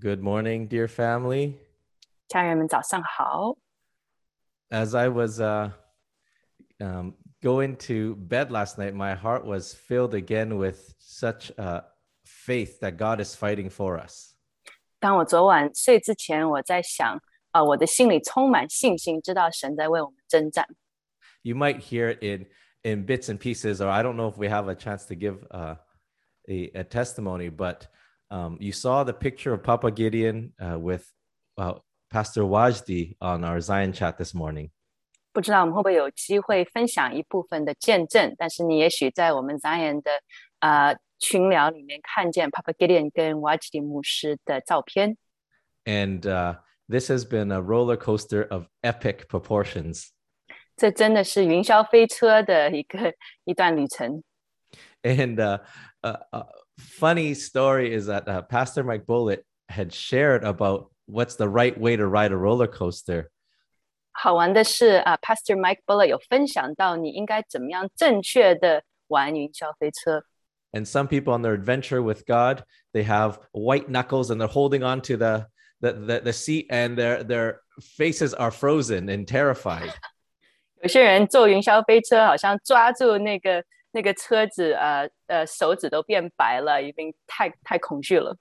Good morning, dear family. 家人们早上好。 As I was uh, um, going to bed last night, my heart was filled again with such uh, faith that God is fighting for us. 当我昨晚睡之前，我在想啊、我的心里充满信心，知道神在为我们征战。 You might hear it in in bits and pieces, or I don't know if we have a chance to give uh, a, a testimony, but um, you saw the picture of Papa Gideon uh, with uh, Pastor Wajdi on our Zion chat this morning. 不知道我们会不会有机会分享一部分的见证？但是你也许在我们 Zion 的啊、群聊里面看见 Papa Gideon 跟 Wajdi 牧师的照片。 And uh, this has been a roller coaster of epic proportions. 这真的是云霄飞车的一个一段旅程。 And uh, uh, uh, funny story is that uh, Pastor Mike Bullitt had shared about what's the right way to ride a roller coaster. 好玩的是啊、p a s t o r Mike Buller 有分享到你应该怎么样正确的玩云霄飞车。 And some people on their adventure with God, they have white knuckles and they're holding on to the the, the, the seat and their their faces are frozen and terrified. 有些人坐云霄飞车，好像抓住那个 那个车子，呃呃，手指都变白了，已经太太恐惧了。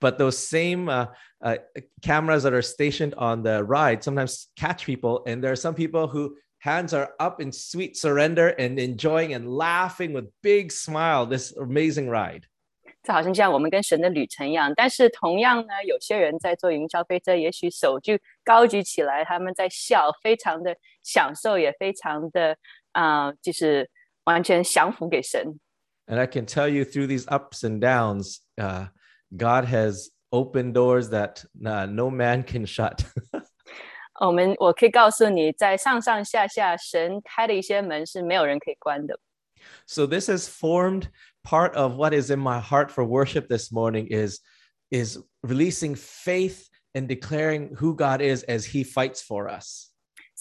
But those same uh, uh, cameras that are stationed on the ride sometimes catch people, and there are some people who hands are up in sweet surrender and enjoying and laughing with big smile this amazing ride. 这好像像我们跟神的旅程一样，但是同样呢，有些人在坐云霄飞车，也许手就高举起来，他们在笑，非常的享受，也非常的啊、呃就是完全降服给神。 And I can tell you through these ups and downs, uh, God has opened doors that uh, no man can shut. 我们我可以告诉你，在上上下下，神开的一些门是没有人可以关的。 so this has formed part of what is in my heart for worship this morning is is releasing faith and declaring who God is as he fights for us.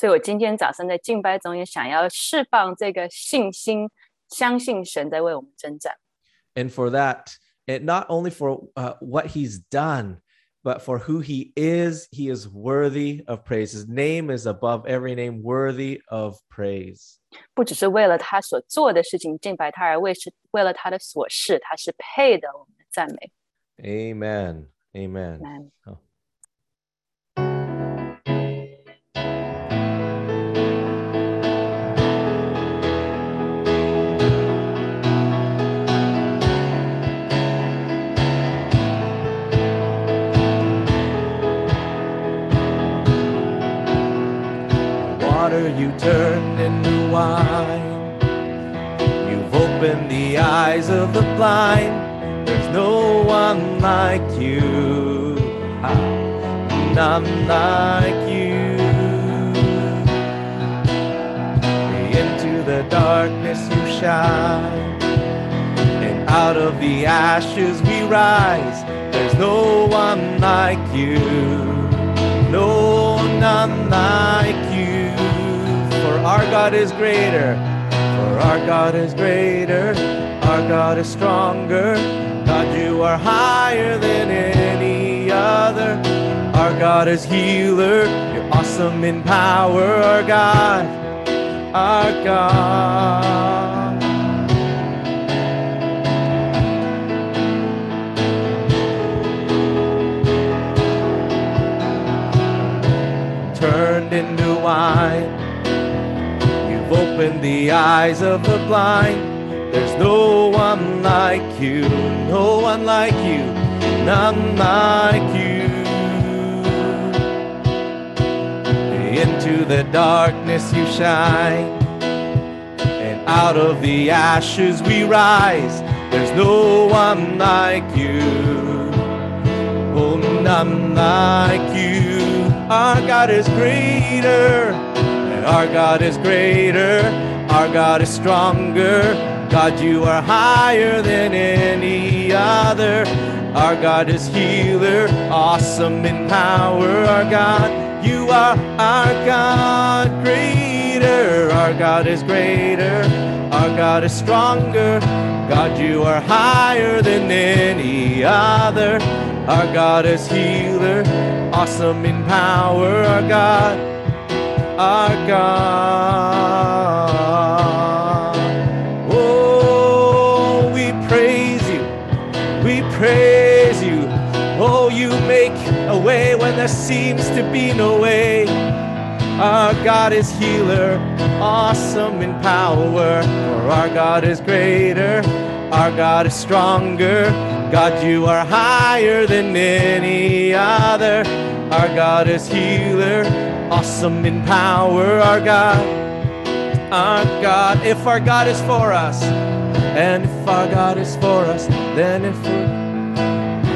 所以我今天早上在敬拜中也想要释放这个信心，相信神在为我们征战。 And for that, and not only for uh, what he's done, but for who he is, he is worthy of praise. His name is above every name, worthy of praise. 不只是为了他所做的事情敬拜他，而为是为了他的所事，他是配的我们的赞美。 Amen. Amen. Amen. Oh. Water you turned into wine. You've opened the eyes of the blind. There's no one like you. Ah, None like you. Into the darkness you shine. And out of the ashes we rise. There's no one like you. No, none like you. For our God is greater. For our God is greater. Our God is stronger. God, you are higher than any other. Our God is healer. You're awesome in power. Our God. Our God. turned into wine. You've opened the eyes of the blind. There's no one like you, no one like you, none like you. Into the darkness you shine, and out of the ashes we rise. There's no one like you. Oh, none like you. Our God is greater, our God is greater. Our God is stronger. God, you are higher than any other. Our God is healer, awesome in power. Our God, you are our God, greater. Our God is greater. Our God is stronger. God, you are higher than any other. Our God is healer, awesome in power. Our God, our God. Oh, we praise you. We praise you. Oh, you make a way when there seems to be no way. Our God is healer, awesome in power. For our God is greater, our God is stronger. God, you are higher than any other. Our God is healer, awesome in power. Our God, our God, if our God is for us, and if our God is for us, then if we're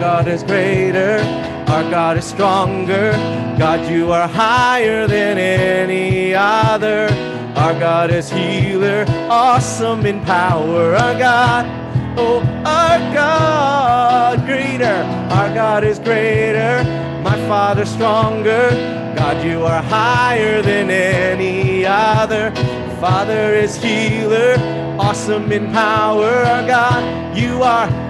God is greater, our God is stronger. God, you are higher than any other. Our God is healer, awesome in power. Our God, oh, our God, greater. Our God is greater, my Father stronger. God, you are higher than any other. Father is healer, awesome in power. Our God, you are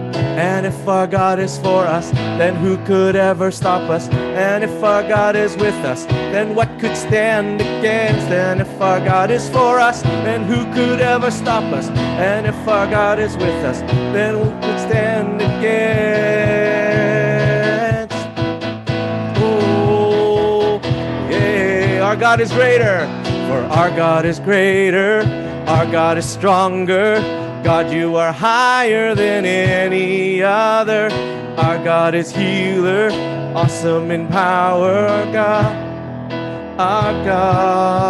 And if our God is for us, then who could ever stop us? And if our God is with us, then what could stand against? And if our God is for us, then who could ever stop us? And if our God is with us, then who could stand against? Oh, yeah, our God is greater, for our God is greater, our God is stronger. God, you are higher than any other. Our God is healer, awesome in power. Our God, our God.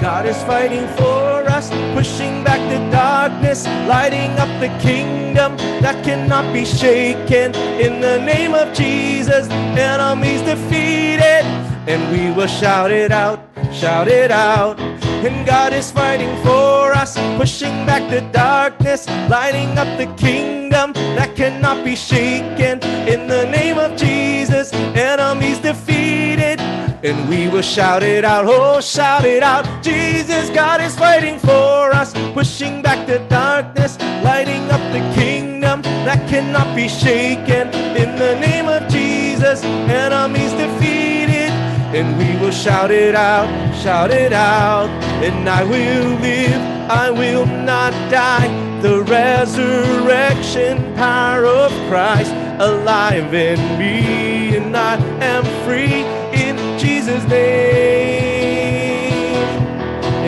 God is fighting for us, pushing back the darkness, lighting up the kingdom that cannot be shaken. In the name of Jesus, enemies defeated, and we will shout it out, shout it out. And God is fighting for us, pushing back the darkness, lighting up the kingdom that cannot be shaken. In the name of Jesus, enemies defeated and we will shout it out, oh, shout it out. Jesus, God is fighting for us, pushing back the darkness, lighting up the kingdom that cannot be shaken. In the name of Jesus, enemies defeated, and we will shout it out, shout it out. And I will live, I will not die. The resurrection power of Christ alive in me, and I am free Jesus' name.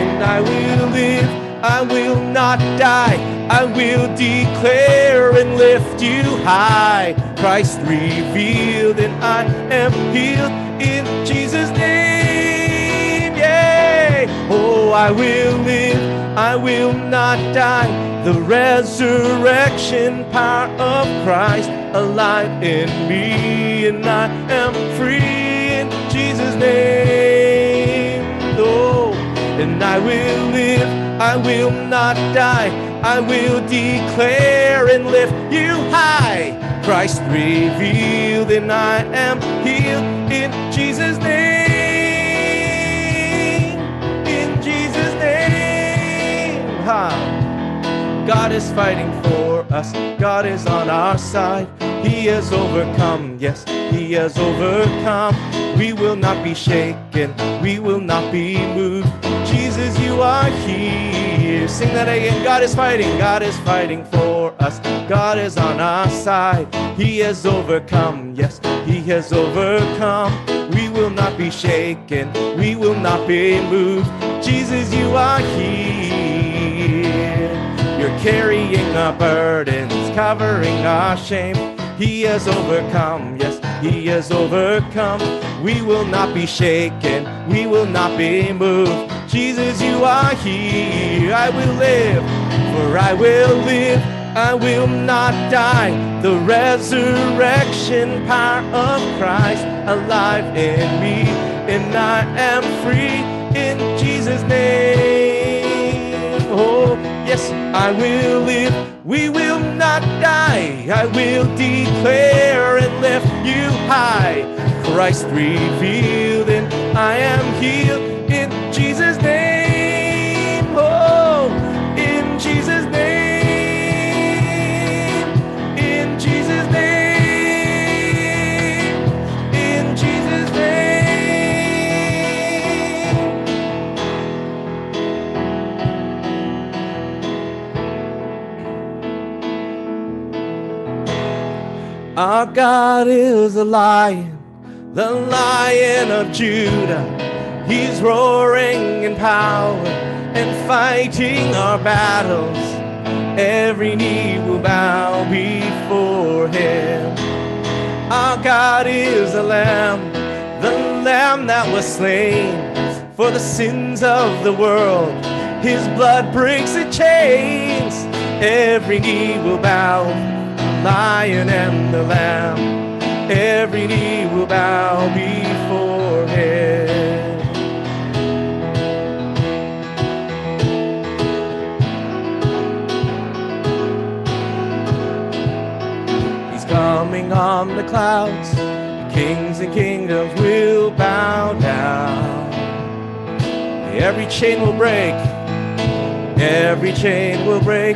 And I will live, I will not die. I will declare and lift you high. Christ revealed, and I am healed in Jesus' name. Yay! Oh, I will live, I will not die. The resurrection power of Christ alive in me, and I am free name. Oh, and I will live, I will not die. I will declare and lift you high. Christ revealed, and I am healed in Jesus' name. In Jesus' name. Ha. God is fighting for us. God is on our side. He has overcome, yes, He has overcome. We will not be shaken, we will not be moved. Jesus, you are here. Sing that again. God is fighting, God is fighting for us. God is on our side. He has overcome, yes, He has overcome. We will not be shaken, we will not be moved. Jesus, you are here. You're carrying our burdens, covering our shame. He has overcome, yes, He has overcome. We will not be shaken, we will not be moved. Jesus, you are here. I will live, for I will live. I will not die. The resurrection power of Christ alive in me, and I am free in Jesus' name. Oh, yes, I will live. We will not die. I will declare and lift you high. Christ revealed, and I am healed Our God is a lion, the lion of Judah. He's roaring in power and fighting our battles. Every knee will bow before him. Our God is a lamb, the lamb that was slain for the sins of the world. His blood breaks the chains. Every knee will bow, lion and the lamb. Every knee will bow before him. He's coming on the clouds. Kings and kingdoms will bow down. Every chain will break. Every chain will break.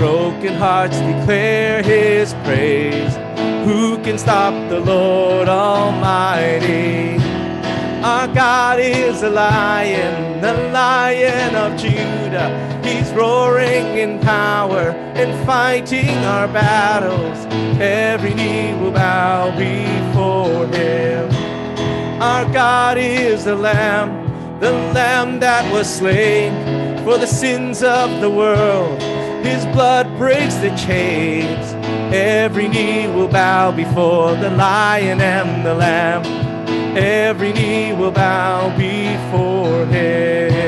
Broken hearts declare his praise. Who can stop the Lord Almighty? Our God is a lion, the lion of Judah. He's roaring in power and fighting our battles. Every knee will bow before him. Our God is the Lamb, the Lamb that was slain for the sins of the world. His blood breaks the chains. Every knee will bow before the Lion and the Lamb. Every knee will bow before him.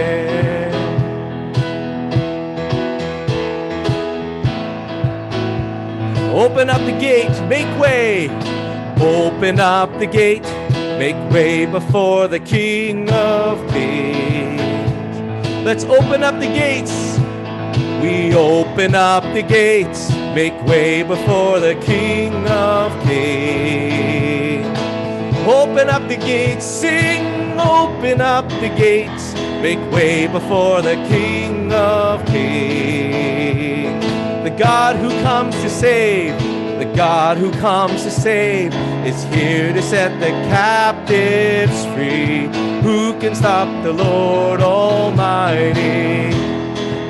Open up the gate, make way. Open up the gate, make way before the King of Kings. Let's open up the gates. We open up the gates, make way before the King of Kings. Open up the gates, sing, open up the gates, make way before the King of Kings. The God who comes to save, the God who comes to save is here to set the captives free. Who can stop the Lord Almighty?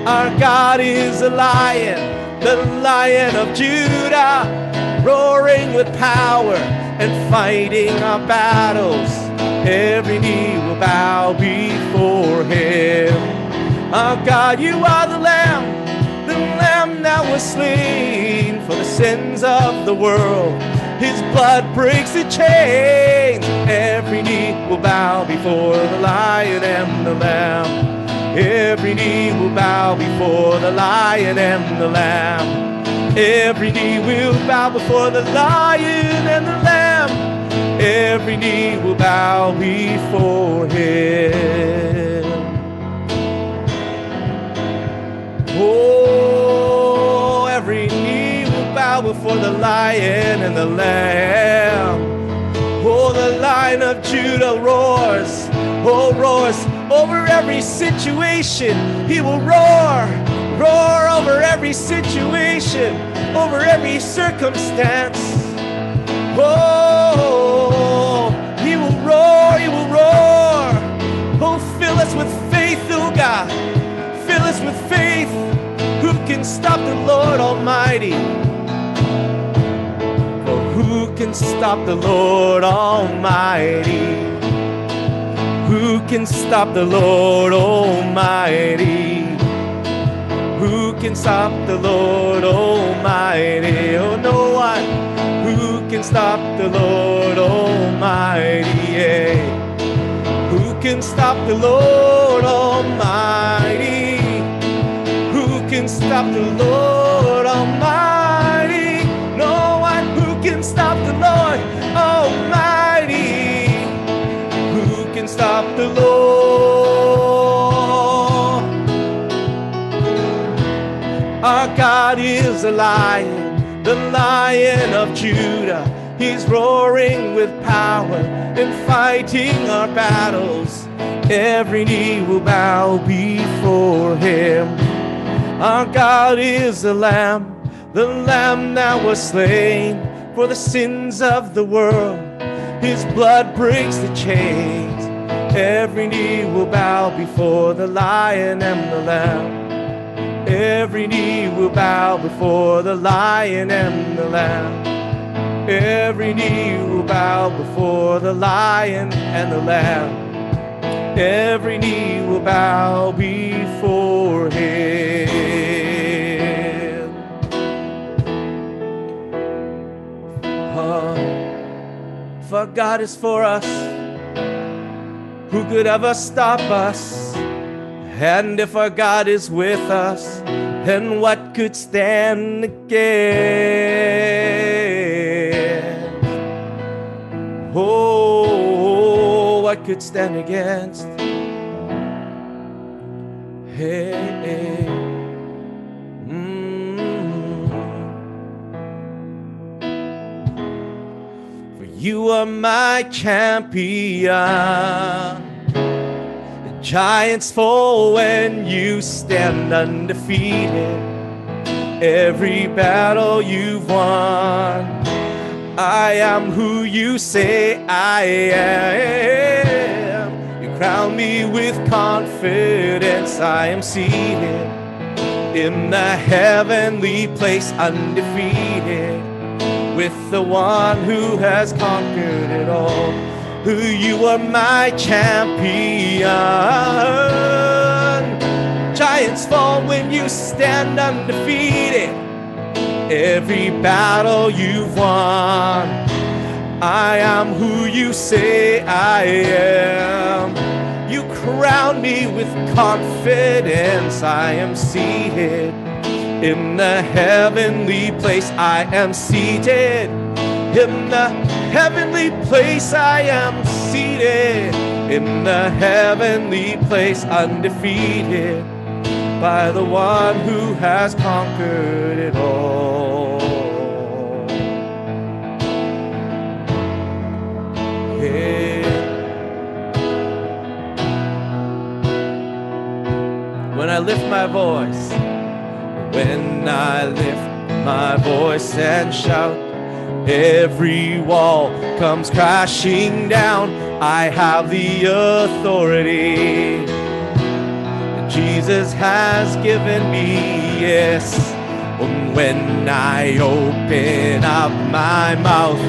Our God is a lion, the lion of Judah, roaring with power and fighting our battles. Every knee will bow before him. Our God, you are the Lamb, the Lamb that was slain for the sins of the world. His blood breaks the chains. Every knee will bow before the Lion and the Lamb. Every knee will bow before the Lion and the Lamb. Every knee will bow before the Lion and the Lamb. Every knee will bow before Him. Oh, every knee will bow before the Lion and the Lamb. Oh, the Lion of Judah roars, oh, roars over every situation. He will roar roar over every situation, over every circumstance. Oh, He will roar, He will roar. Oh, fill us with faith, oh God. Fill us with faith. Who can stop the Lord Almighty? For who can stop the Lord Almighty? Who can stop the Lord Almighty? Who can stop the Lord Almighty? Oh, no one. Who can stop the Lord Almighty? Yeah. Who can stop the Lord Almighty? Who can stop the Lord Almighty? No one who can stop the Lord stop the Lord? Our God is a lion, the lion of Judah. He's roaring with power and fighting our battles. Every knee will bow before him. Our God is the Lamb, the Lamb that was slain for the sins of the world. His blood breaks the chains. Every knee will bow before the Lion and the Lamb. Every knee will bow before the Lion and the Lamb. Every knee will bow before the Lion and the Lamb. Every knee will bow before him. Oh, for God is for us. Who could ever stop us? And if our God is with us, then what could stand against? Oh, what could stand against? Hey, hey. Mm. For you are my champion. Giants fall when you stand undefeated. Every battle you've won. I am who you say I am. You crown me with confidence. I am seated in the heavenly place, undefeated, with the one who has conquered it all. Who you are my champion. Giants fall when you stand undefeated every battle you've won. I am who you say I am. You crown me with confidence. I am seated in the heavenly place. I am seated in the heavenly place. I am seated in the heavenly place, undefeated by the one who has conquered it all. Yeah. When I lift my voice, when I lift my voice and shout, every wall comes crashing down. I have the authority. Jesus has given me, yes. When I open up my mouth,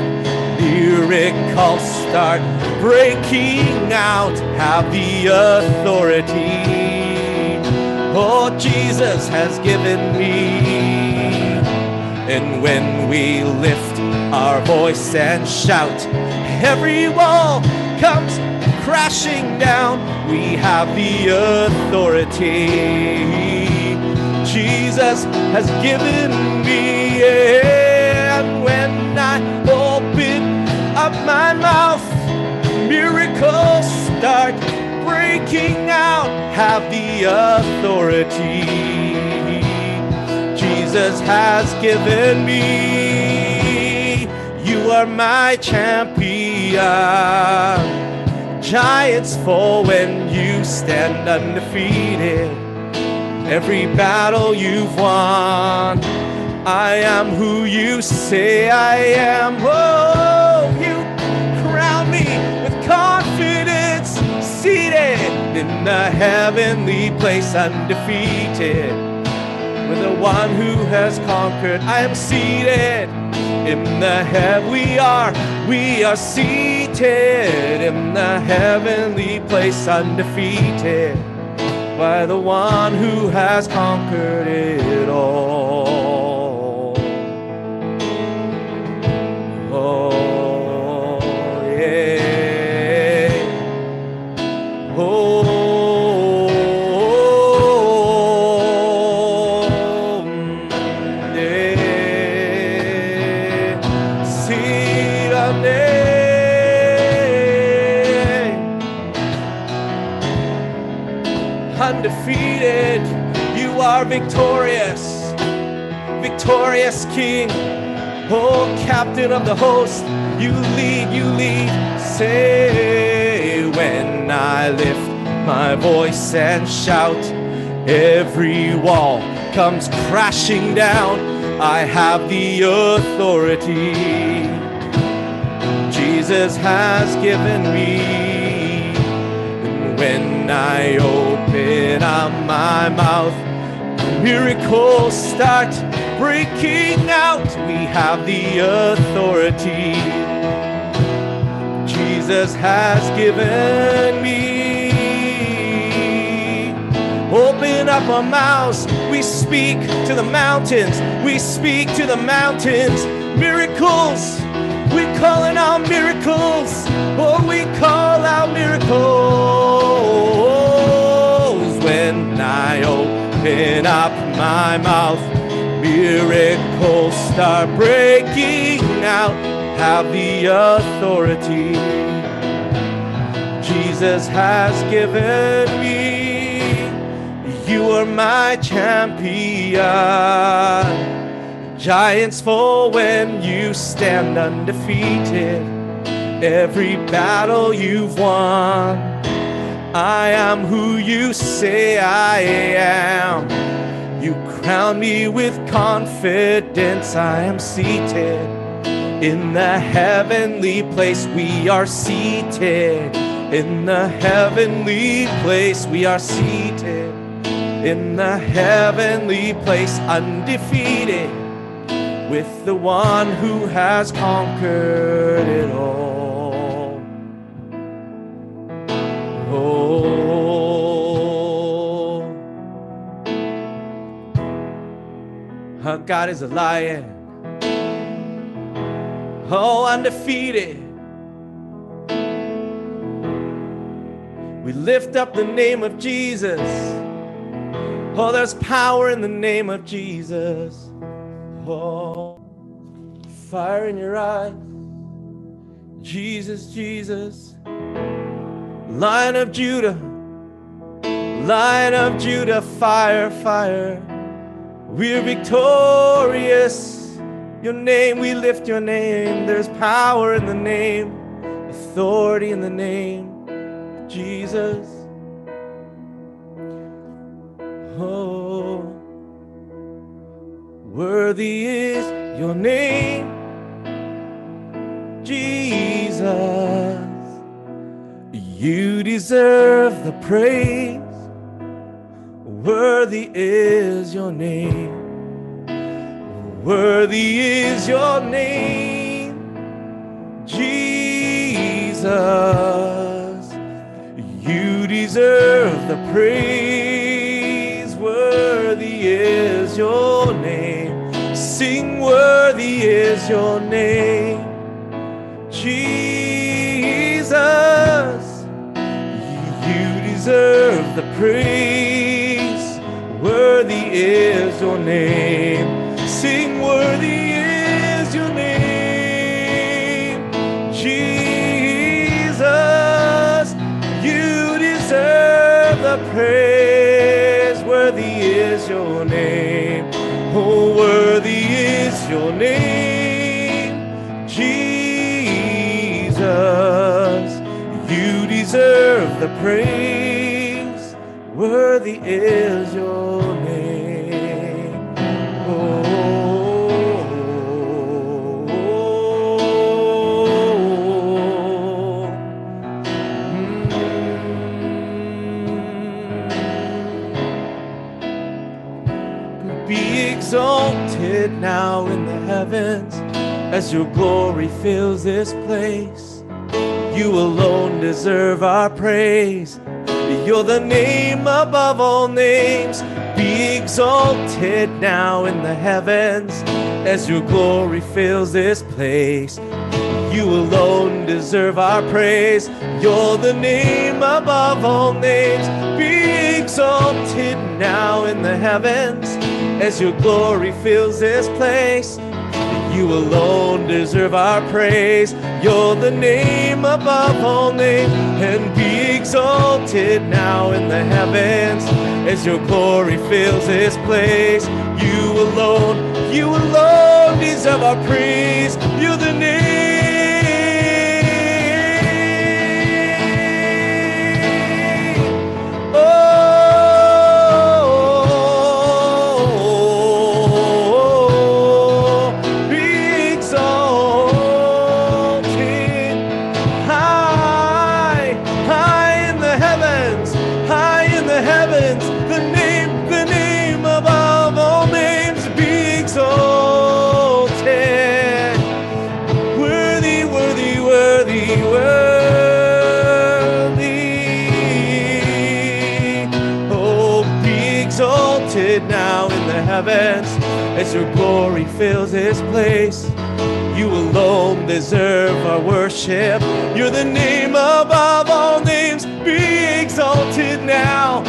miracles start breaking out. Have the authority. Oh, Jesus has given me. And when we lift our voice and shout, every wall comes crashing down. We have the authority Jesus has given me. And when I open up my mouth, miracles start breaking out. Have the authority Jesus has given me. You are my champion. Giants fall when you stand undefeated. every battle you've won. I am who you say I am. Oh, you crown me with confidence, seated in the heavenly place, undefeated. With the one who has conquered, I am seated in the heaven. We are, we are seated in the heavenly place, undefeated by the one who has conquered it all. Oh, the host, you lead, you lead. Say, when I lift my voice and shout, every wall comes crashing down. I have the authority Jesus has given me. And when I open up my mouth, miracles start breaking out. We have the authority Jesus has given me. Open up our mouths, we speak to the mountains, we speak to the mountains. Miracles, we calling out miracles, oh, we call out miracles. When I open up my mouth, miracles start breaking out. Have the authority Jesus has given me. You are my champion. Giants fall when you stand undefeated. Every battle you've won. I am who you say I am. Crown me with confidence. I am seated in the heavenly place. We are seated in the heavenly place. We are seated in the heavenly place, undefeated with the one who has conquered it all. God is a lion. Oh, undefeated. We lift up the name of Jesus. Oh, there's power in the name of Jesus. Oh, fire in your eyes. Jesus, Jesus. Lion of Judah. Lion of Judah, fire, fire. We're victorious. Your name, we lift your name. There's power in the name, authority in the name of Jesus. Oh, worthy is your name, Jesus. You deserve the praise. Worthy is your name. Worthy is your name, Jesus. You deserve the praise. Worthy is your name. Sing, worthy is your name, Jesus. You deserve the praise. Is your name. Sing, worthy is your name, Jesus. You deserve the praise. Worthy is your name. Oh, worthy is your name, Jesus. You deserve the praise. Worthy is your heavens as your glory fills this place. You alone deserve our praise. You're the name above all names. Be exalted now in the heavens as your glory fills this place. You alone deserve our praise. You're the name above all names. Be exalted now in the heavens as your glory fills this place. You alone deserve our praise. You're the name above all names, and be exalted now in the heavens as your glory fills this place. You alone, you alone deserve our praise. Deserve our worship. You're the name above all names. Be exalted now.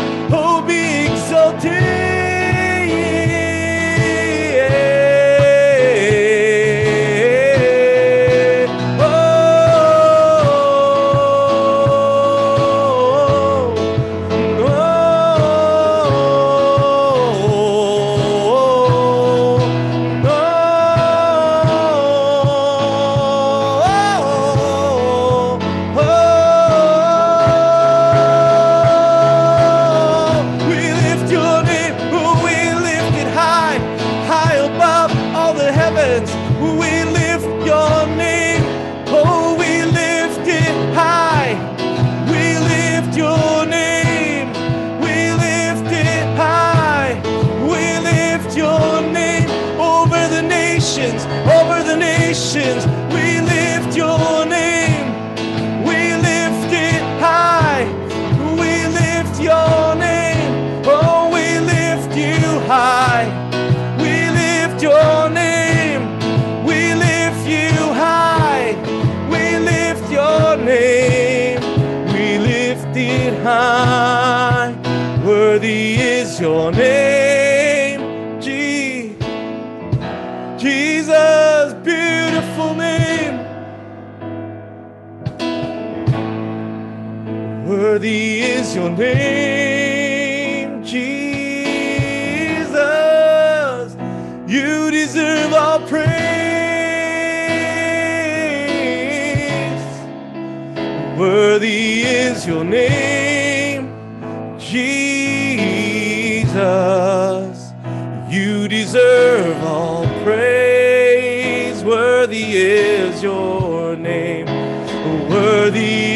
Name, Jesus. You deserve all praise. Worthy is your name, Jesus. You deserve all praise. Worthy is your name. Worthy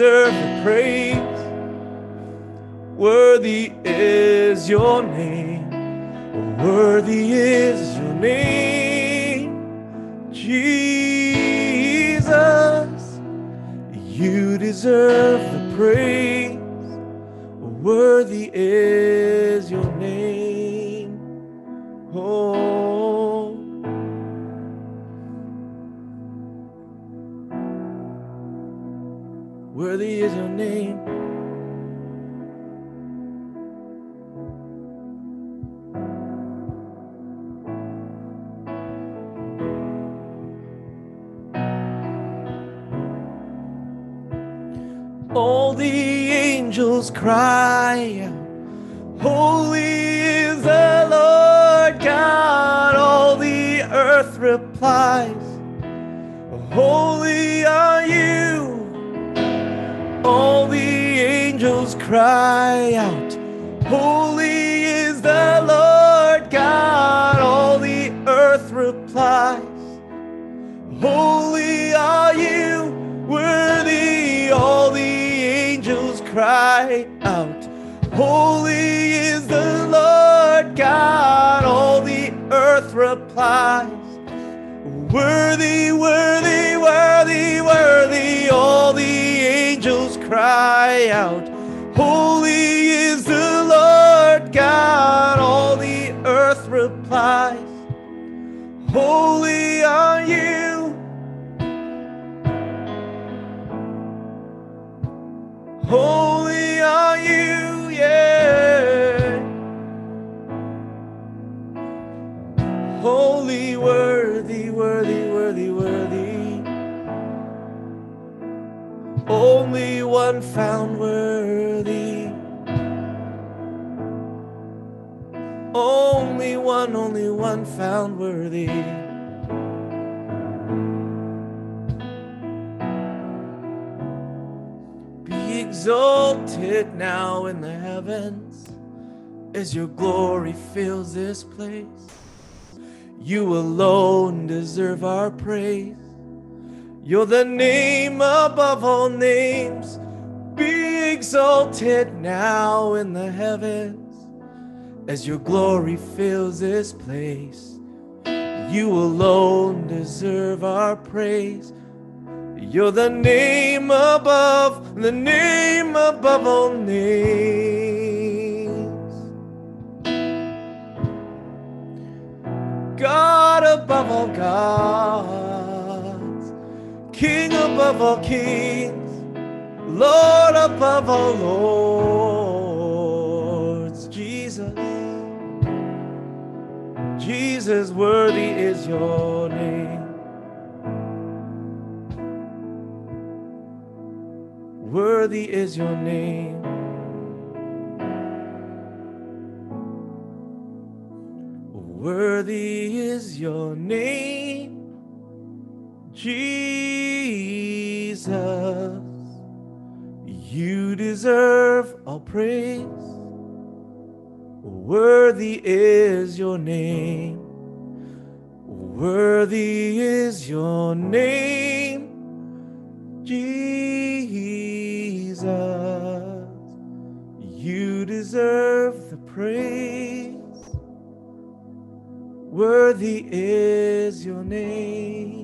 deserve the praise. Worthy is your name. Worthy is your name, Jesus. You deserve the praise. Worthy is cry. Holy is the Lord God, all the earth replies. Holy are you. All the angels cry out. Holy is the Lord God, all the earth replies. Holy cry out. Holy is the Lord God, all the earth replies. Worthy, worthy, worthy, worthy, all the angels cry out. Holy is the Lord God, all the earth replies. Holy are you. Holy are you, yeah. Holy, worthy, worthy, worthy, worthy. Only one found worthy. Only one, only one found worthy. Exalted now in the heavens as your glory fills this place. You alone deserve our praise. You're the name above all names. Be exalted now in the heavens as your glory fills this place. You alone deserve our praise. You're the name above, the name above all names. God above all gods, King above all kings, Lord above all lords, Jesus. Jesus, worthy is your name. Worthy is your name. Worthy is your name, Jesus. You deserve all praise. Worthy is your name. Worthy is your name, deserve the praise. Worthy is your name.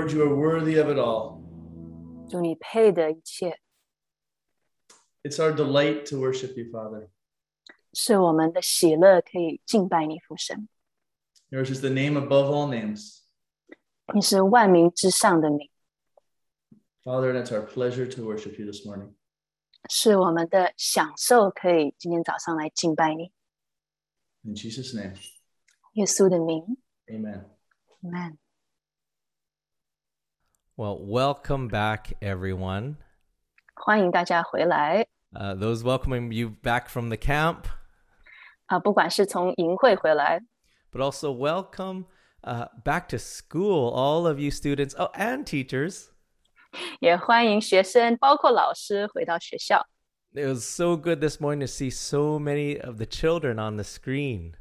Lord, you are worthy of it all. 主你配的一切， It's our delight to worship you, Father. 是我们的喜乐，可以敬拜你父神。 Yours is the name above all names. 你是万民之上的名， Father, and it's our pleasure to worship you this morning. 是我们的享受，可以今天早上来敬拜你。 In Jesus' name, 耶稣的名 amen. ，Amen。 Well, welcome back, everyone. 欢迎大家回来 Uh, those welcoming you back from the camp, 啊、不管是从营会回来， but also welcome uh, back to school, all of you students, oh, and teachers. 也欢迎学生，包括老师回到学校。 It was so good this morning to see so many of the children on the screen.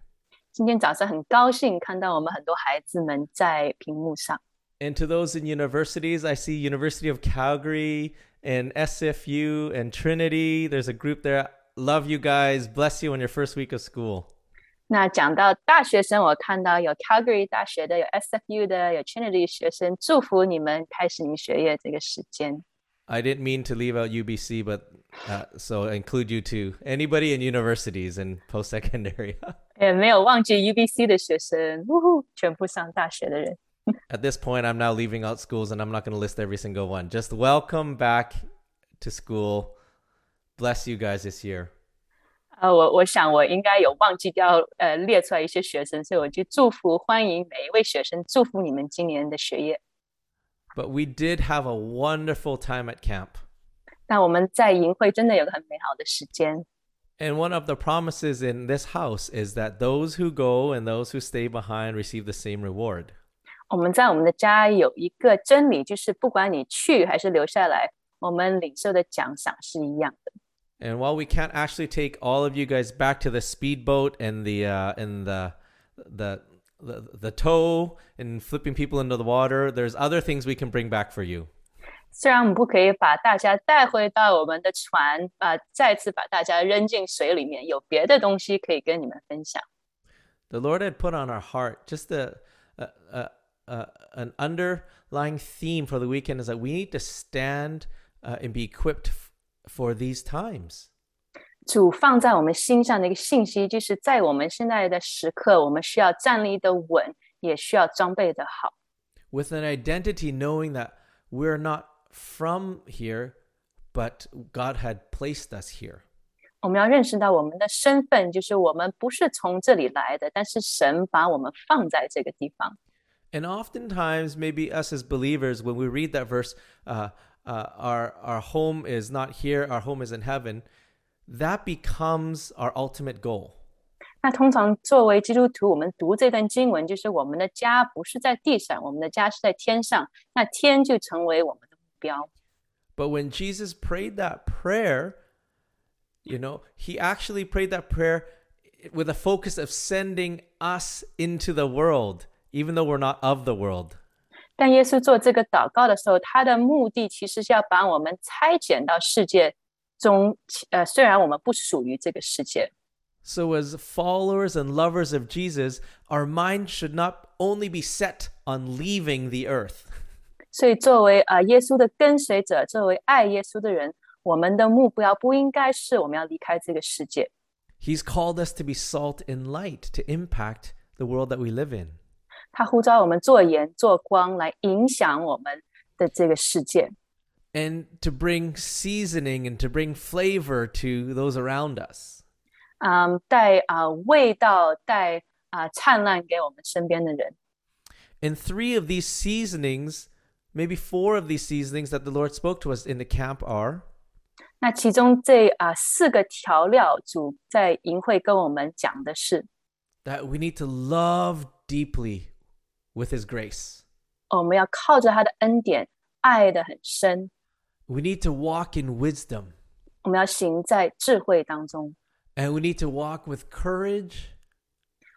今天早上很高兴看到我们很多孩子们在屏幕上。 And to those in universities, I see University of Calgary and SFU and Trinity. There's a group there. Love you guys. Bless you on your first week of school. 那讲到大学生，我看到有 Calgary 大学的，有 SFU 的，有 Trinity 学生，祝福你们开始你们学业这个时间。 I didn't mean to leave out UBC, but uh, so I include you too. Anybody in universities and post secondary. 也没有忘记 UBC 的学生，呜呼，全部上大学的人。 At this point, I'm now leaving out schools and I'm not going to list every single one. Just welcome back to school. Bless you guys this year. 啊，我我想我应该有忘记掉呃列出来一些学生，所以我就祝福欢迎每一位学生，祝福你们今年的学业。 But we did have a wonderful time at camp. 那我们在营会真的有个很美好的时间。 And one of the promises in this house is that those who go and those who stay behind receive the same reward. 我们在我们的家有一个真理，就是不管你去还是留下来，我们领受的奖赏是一样的。 And while we can't actually take all of you guys back to the speedboat and the uh, and the, the the the tow and flipping people into the water, there's other things we can bring back for you. 虽然我们不可以把大家带回到我们的船，啊、再次把大家扔进水里面，有别的东西可以跟你们分享。 The Lord had put on our heart just a, a, a, a an underlying theme for the weekend is that we need to stand uh, and be equipped f- for these times. 主放在我们心上的一个信息，就是在我们现在的时刻，我们需要站立的稳，也需要装备的好。 with an identity knowing that we're not from here, but God had placed us here. 我们要认识到我们的身份，就是我们不是从这里来的，但是神把我们放在这个地方。 And oftentimes, maybe us as believers, when we read that verse, uh, uh, our, our home is not here, our home is in heaven, that becomes our ultimate goal. 那通常作为基督徒，我们读这段经文，就是我们的家不是在地上，我们的家是在天上，那天就成为我们的目标。 But when Jesus prayed that prayer, you know, he actually prayed that prayer with a focus of sending us into the world, even though we're not of the world. 但耶稣做这个祷告的时候，他的目的其实是要把我们差遣到世界中。呃，虽然我们不属于这个世界， So, as followers and lovers of Jesus, our mind should not only be set on leaving the earth, 所以作为呃耶稣的跟随者，作为爱耶稣的人，我们的目标不应该是我们要离开这个世界。 He's called us to be salt and light to impact the world that we live in. 他呼召我们做盐、做光，来影响我们的这个世界。 And to bring seasoning and to bring flavor to those around us. 嗯，带啊、味道，带啊、灿烂给我们身边的人。 And three of these seasonings, maybe four of these seasonings that the Lord spoke to us in the camp are 那其中这啊、四个调料，主在营会跟我们讲的是， that we need to love deeply with His grace. 我们要靠着他的恩典，爱的很深。 We need to walk in wisdom. 我们要行在智慧当中， And we need to walk with courage.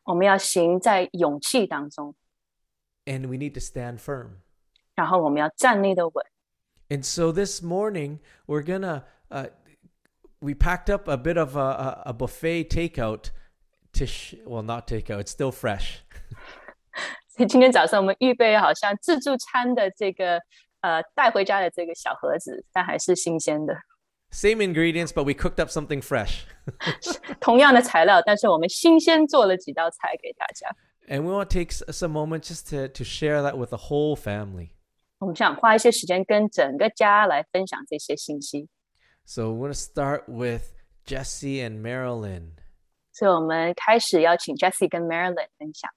我们要行在勇气当中， And we need to stand firm. 然后我们要站立的稳。 And so this morning, we're going to, uh, we packed up a bit of a, a, a buffet takeout to, sh- well, not takeout, it's still fresh. 所 今天早上我们预备好像自助餐的这个呃带回家的这个小盒子，但还是新鲜的。 Same ingredients, but we cooked up something fresh. 同样的材料，但是我们新鲜做了几道菜给大家。 And we want to take s- some moment just to, to share that with the whole family. 我们想花一些时间跟整个家来分享这些信息， So we're going to start with Jesse and Marilyn. 所以我们开始邀请 Jessie 跟 Marilyn 分享。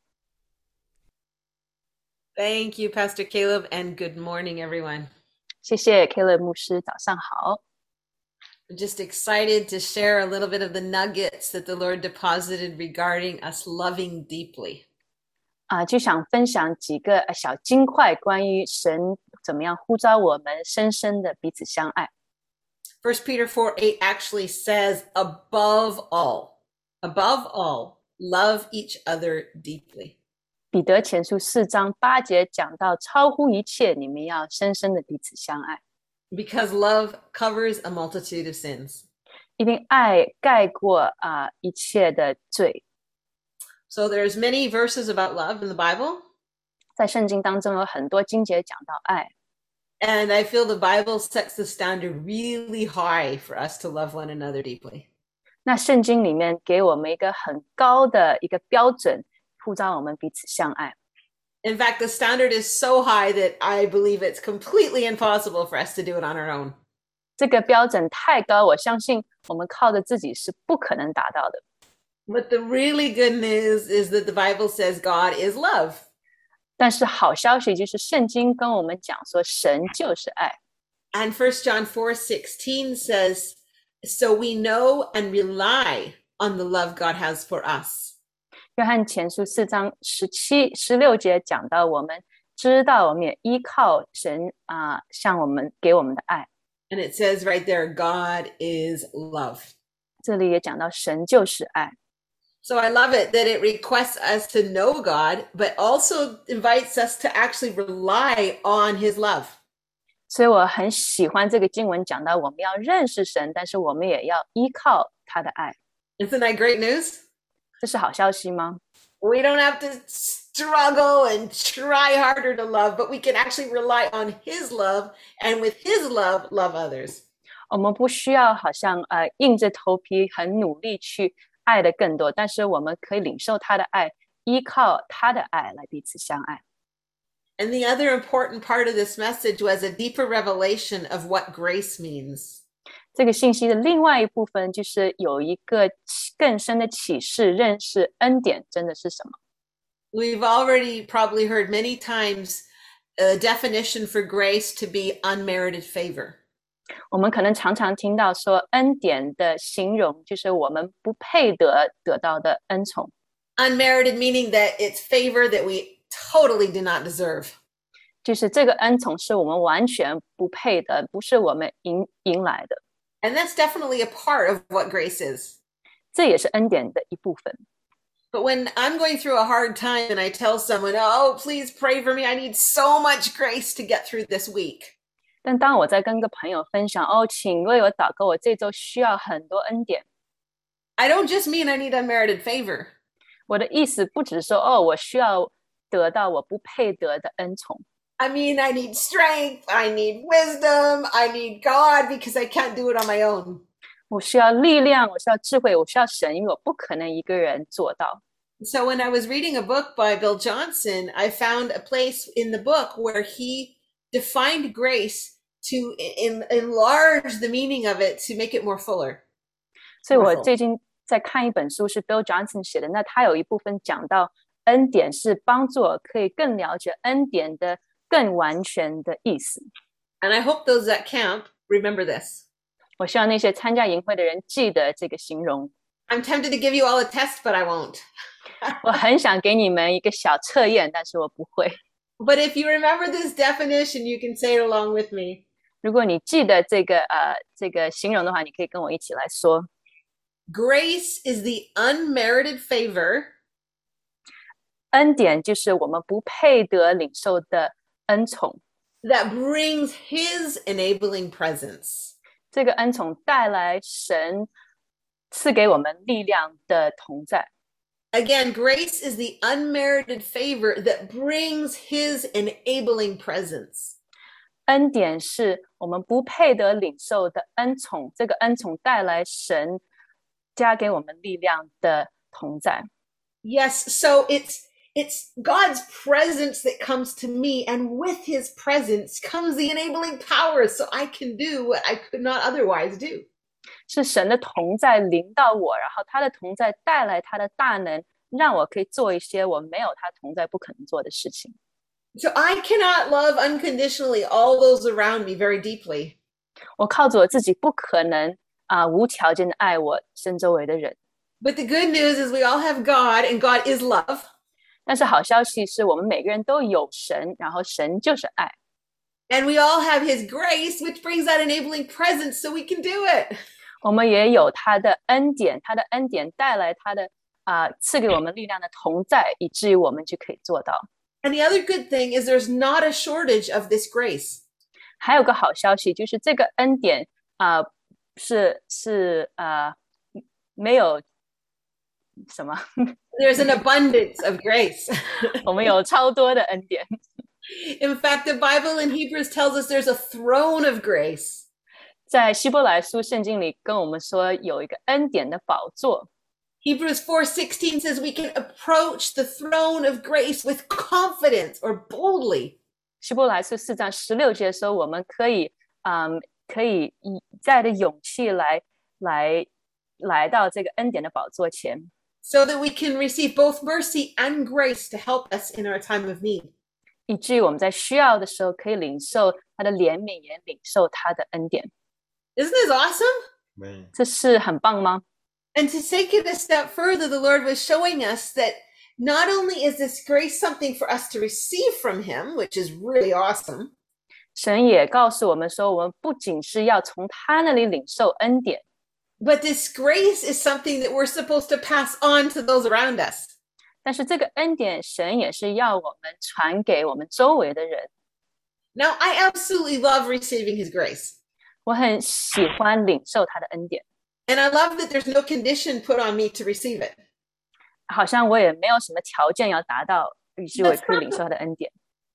Thank you, Pastor Caleb, and good morning, everyone. 谢谢 Caleb 牧师，早上好。 I'm just excited to share a little bit of the nuggets that the Lord deposited regarding us loving deeply. 啊，就想分享几个呃小金块，关于神怎么样呼召我们深深的彼此相爱。 First Peter 4 8 actually says, above all, above all, love each other deeply. 彼得前书四章八节讲到，超乎一切，你们要深深的彼此相爱，Because love covers a multitude of sins. 因为爱盖过啊、一切的罪。So there's many verses about love in the Bible, 在圣经当中有很多经节讲到爱，and I feel the Bible sets the standard really high for us to love one another deeply. 那圣经里面给我们一个很高的一个标准，呼召我们彼此相爱。 In fact, the standard is so high that I believe it's completely impossible for us to do it on our own. 这个标准太高，我相信我们靠着自己是不可能达到的。 But the really good news is that the Bible says God is love. 但是好消息就是，圣经跟我们讲说，神就是爱。 And 1 John 4 16 says, So we know and rely on the love God has for us. 约翰前书四章十七、十六节讲到，我们知道，我们也依靠神啊、向我们给我们的爱。 And it says right there, God is love. 这里也讲到，神就是爱。 So I love it that it requests us to know God, but also invites us to actually rely on his love. 所以我很喜欢这个经文讲到，我们要认识神，但是我们也要依靠他的爱。 Isn't that great news? 这是好消息吗？ We don't have to struggle and try harder to love, but we can actually rely on his love and with his love, love others. 我们不需要好像呃硬着头皮很努力去爱的更多，但是我们可以领受他的爱，依靠他的爱来彼此相爱。 And the other important part of this message was a deeper revelation of what grace means. 这个信息的另外一部分就是有一个更深的启示，认识恩典真的是什么。We've already probably heard many times a definition for grace to be unmerited favor. 我们可能常常听到说，恩典的形容就是我们不配得得到的恩宠，Unmerited meaning that it's favor that we totally do not deserve. 就是这个恩宠是我们完全不配的，不是我们迎迎来的。And that's definitely a part of what grace is. 这也是恩典的一部分。 But when I'm going through a hard time and I tell someone, oh, please pray for me, I need so much grace to get through this week. 但当我在跟个朋友分享，哦，请为我祷告，我这周需要很多恩典。 I don't just mean I need unmerited favor. 我的意思不只是说，哦，我需要得到我不配得的恩宠， I mean, I need strength, I need wisdom, I need God because I can't do it on my own. 我需要力量，我需要智慧，我需要神，因为我不可能一个人做到。 So when I was reading a book by Bill Johnson, I found a place in the book where he defined grace to in, enlarge the meaning of it to make it more fuller. 所以我 Wonderful 最近在看一本书，是 Bill Johnson 写的。那他有一部分讲到恩典是帮助我可以更了解恩典的 更完全的意思。 And I hope those at camp remember this. 我希望那些参加营会的人记得这个形容。 I'm tempted to give you all a test, but I won't. 我很想给你们一个小测验，但是我不会。 But if you remember this definition, you can say it along with me. 如果你记得这个呃这个形容的话，你可以跟我一起来说。 Grace is the unmerited favor 恩典就是我们不配得领受的 恩宠， that brings his enabling presence. 这个恩宠带来神赐给我们力量的同在。 Again, grace is the unmerited favor that brings his enabling presence. 恩典是我们不配得领受的恩宠，这个恩宠带来神加给我们力量的同在。 Yes, so it's it's God's presence that comes to me and with his presence comes the enabling power so I can do what I could not otherwise do. 是神的同在临到我，然后他的同在带来他的大能，让我可以做一些我没有他同在不可能做的事情。 So I cannot love unconditionally all those around me very deeply. 我靠着我自己不可能啊、无条件的爱我身周围的人。 But the good news is we all have God and God is love. 但是好消息是我们每个人都有神，然后神就是爱， And we all have his grace, which brings that enabling presence so we can do it. 我们也有他的恩典，他的恩典带来他的啊、赐给我们力量的同在，以至于我们就可以做到。 And the other good thing is there's not a shortage of this grace. 还有个好消息就是这个恩典啊、是是啊、没有什么， There's an abundance of grace. 我们有超多的恩典。 In fact, the Bible in Hebrews tells us there's a throne of grace. 在希伯来书圣经里跟我们说有一个恩典的宝座， Hebrews 4:16 says we can approach the throne of grace with confidence or boldly. 希伯来书四章十六节说，我们可以，嗯，可以以带着勇气来来来到这个恩典的宝座前， so that we can receive both mercy and grace to help us in our time of need. 以至于我们在需要的时候可以领受他的怜悯，也领受他的恩典。 Isn't this awesome? Amen. 这是很棒吗？ And to take it a step further, the Lord was showing us that not only is this grace something for us to receive from Him, which is really awesome, 神也告诉我们说，我们不仅是要从他那里领受恩典， but this grace is something that we're supposed to pass on to those around us. 但是这个恩典，神也是要我们传给我们周围的人。 Now, I absolutely love receiving His grace. 我很喜欢领受他的恩典， And I love that there's no condition put on me to receive it. 好像我也没有什么条件要达到，于是我也可以领受他的恩典。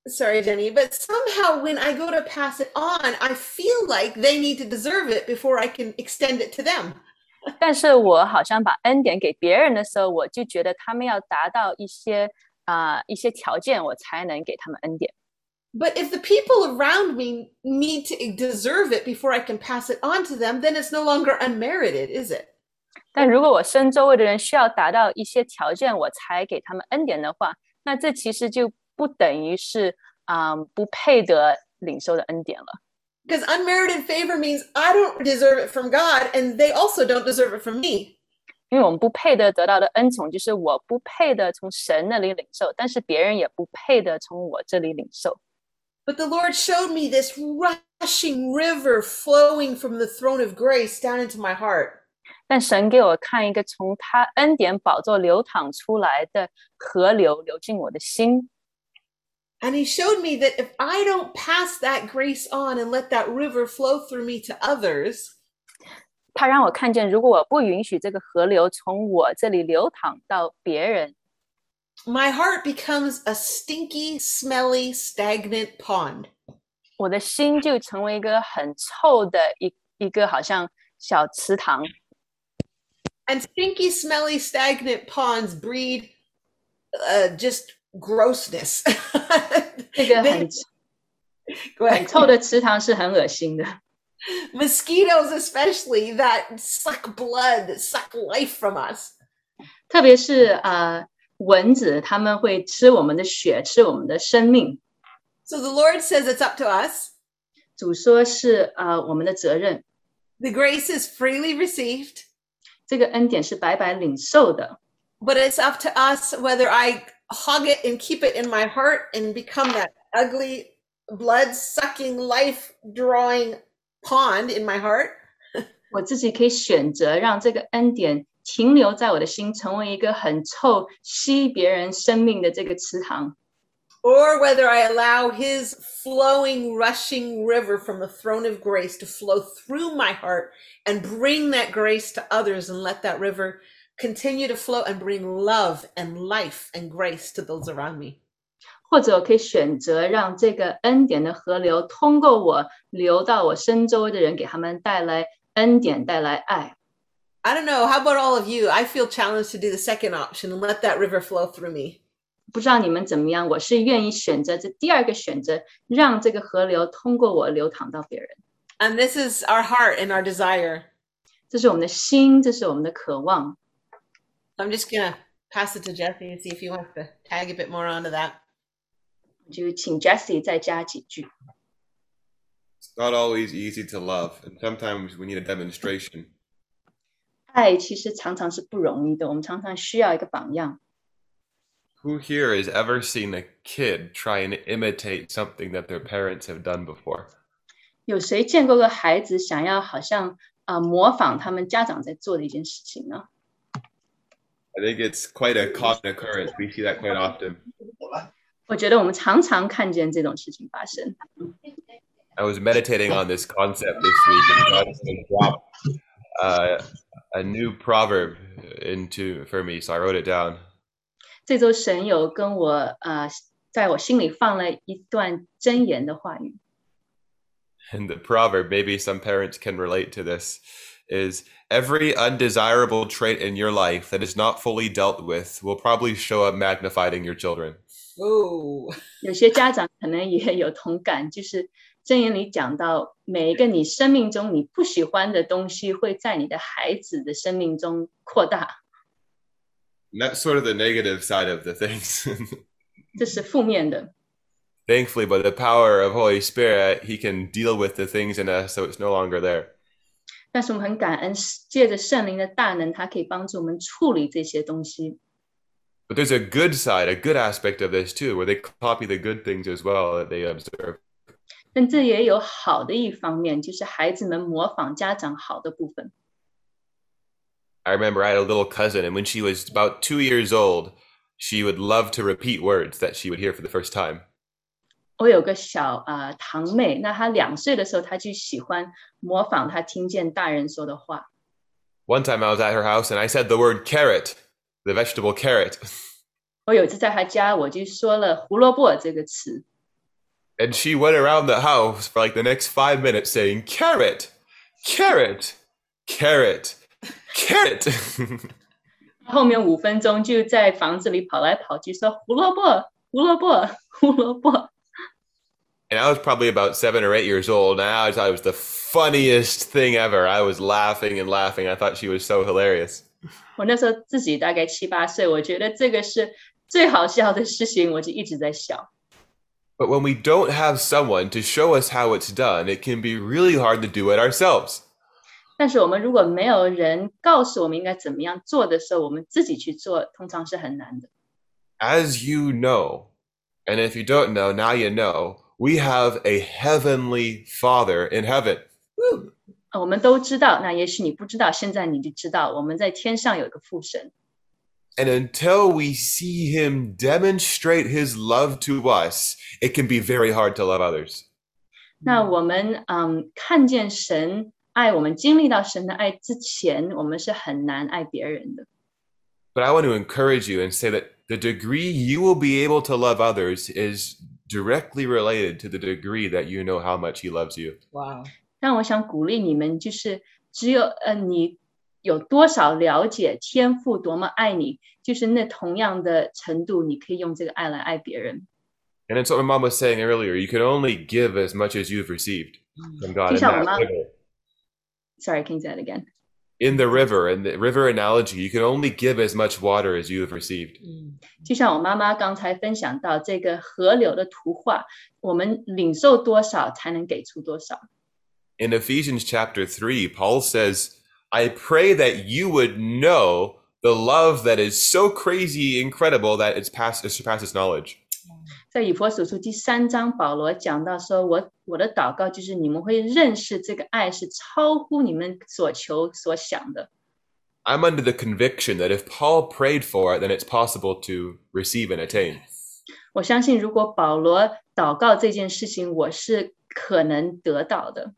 Sorry, Jenny, but somehow when I go to pass it on, I feel like they need to deserve it before I can extend it to them. 但是我好像把恩典给别人的时候，我就觉得他们要达到一些啊、一些条件，我才能给他们恩典。 But if the people around me need to deserve it before I can pass it on to them, then it's no longer unmerited, is it? 但如果我身周围的人需要达到一些条件，我才给他们恩典的话，那这其实就 不等于是啊、不配得领受的恩典了。 Because unmerited favor means I don't deserve it from God, and they also don't deserve it from me. 因为我们不配得得到的恩宠，就是我不配的从神那里领受，但是别人也不配的从我这里领受。 But the Lord showed me this rushing river flowing from the throne of grace down into my heart. 但神给我看一个从他恩典宝座流淌出来的河流，流进我的心。 And He showed me that if I don't pass that grace on and let that river flow through me to others, 他让我看见，如果我不允许这个河流从我这里流淌到别人， my heart becomes a stinky, smelly, stagnant pond. 我的心就成为一个很臭的一一个好像小池塘。 And stinky, smelly, stagnant ponds breed uh, just grossness. 这个很 Go 很 ahead. 臭的池塘是很恶心的。 Mosquitoes, especially, that suck blood, that suck life from us. 特别是呃蚊子，它们会吃我们的血，吃我们的生命。 So the Lord says it's up to us. 主说是呃我们的责任， The grace is freely received, 这个恩典是白白领受的， but it's up to us whether I hog it and keep it in my heart and become that ugly, blood sucking, life drawing pond in my heart, 我自己可以选择让这个恩典停留在我的心，成为一个很臭吸别人生命的这个池塘， or whether I allow His flowing, rushing river from the throne of grace to flow through my heart and bring that grace to others and let that river continue to flow and bring love and life and grace to those around me. 或者我可以选择让这个恩典的河流通过我流到我身周围的人，给他们带来恩典，带来爱。 I don't know. How about all of you? I feel challenged to do the second option and let that river flow through me. 不知道你们怎么样？我是愿意选择这第二个选择，让这个河流通过我流淌到别人。 And this is our heart and our desire. 这是我们的心，这是我们的渴望。 I'm just going to pass it to Jesse and see if he wants to tag a bit more onto that. 就请 Jessie 再加几句。 It's not always easy to love, and sometimes we need a demonstration. 爱其实常常是不容易的，我们常常需要一个榜样。 Who here has ever seen a kid try and imitate something that their parents have done before? 有谁见过个孩子想要好像啊、呃模仿他们家长在做的一件事情呢？ I think it's quite a common occurrence. We see that quite often. 我觉得我们常常看见这种事情发生。 I was meditating on this concept this week, and God has been dropped uh, a new proverb into for me, so I wrote it down. 这周神有跟我呃，在我心里放了一段箴言的话语。 And the proverb, maybe some parents can relate to this, is every undesirable trait in your life that is not fully dealt with will probably show up magnified in your children. Oh, 有些家长可能也有同感，就是箴言里讲到，每一个你生命中你不喜欢的东西，会在你的孩子的生命中扩大， And that's sort of the negative side of the things. 这是负面的。 Thankfully, by the power of Holy Spirit, He can deal with the things in us so it's no longer there. 但是我们很感恩，借着圣灵的大能，它可以帮助我们处理这些东西。 But there's a good side, a good aspect of this too, where they copy the good things as well that they observe. 但这也有好的一方面，就是孩子们模仿家长好的部分。 I remember I had a little cousin, and when she was about two years old, she would love to repeat words that she would hear for the first time. 我有个小啊、呃堂妹，那她两岁的时候，她就喜欢模仿她听见大人说的话。 One time I was at her house and I said the word carrot, the vegetable carrot. 我有一次在她家，我就说了“胡萝卜”这个词， And she went around the house for like the next five minutes saying, carrot, carrot, carrot, carrot. 后面五分钟就在房子里跑来跑去说“胡萝卜，胡萝卜，胡萝卜 and I was probably about seven or eight years old. And I thought it was the funniest thing ever. I was laughing and laughing. I thought she was so hilarious. ”。我那时候自己大概七八岁，我觉得这个是最好笑的事情，我就一直在笑。 But when we don't have someone to show us how it's done, it can be really hard to do it ourselves. 但是我们如果没有人告诉我们应该怎么样做的时候，我们自己去做，通常是很难的。 As you know, and if you don't know, now you know, we have a heavenly Father in heaven. 呃我们都知道，那也许你不知道，现在你就知道，我们在天上有一个父神。 And until we see him demonstrate his love to us, it can be very hard to love others. 那我们嗯看见神爱我们，经历到神的爱之前，我们是很难爱别人的。 But I want to encourage you and say that the degree you will be able to love others is directly related to the degree that you know how much he loves you. wow. 但我想鼓励你们，就是只有呃你有多少了解天父多么爱你，就是那同样的程度，你可以用这个爱来爱别人。 And it's what my mom was saying earlier. You can only give as much as you've received from God. In, Just how that my- river. Sorry, can you say that again? in the river, in the river analogy, you can only give as much water as you have received. 就像我妈妈刚才分享到这个河流的图画，我们领受多少才能给出多少。 In Ephesians chapter 3, Paul says, I pray that you would know the love that is so crazy, incredible, that it's past, it surpasses knowledge. 在以佛所书第三章，保罗讲到说：“我我的祷告就是你们会认识这个爱是超乎你们所求所想的。 I'm under the conviction that if Paul prayed for it, then it's possible to receive and attain. 我相信，如果保罗祷告这件事情，我是可能得到的。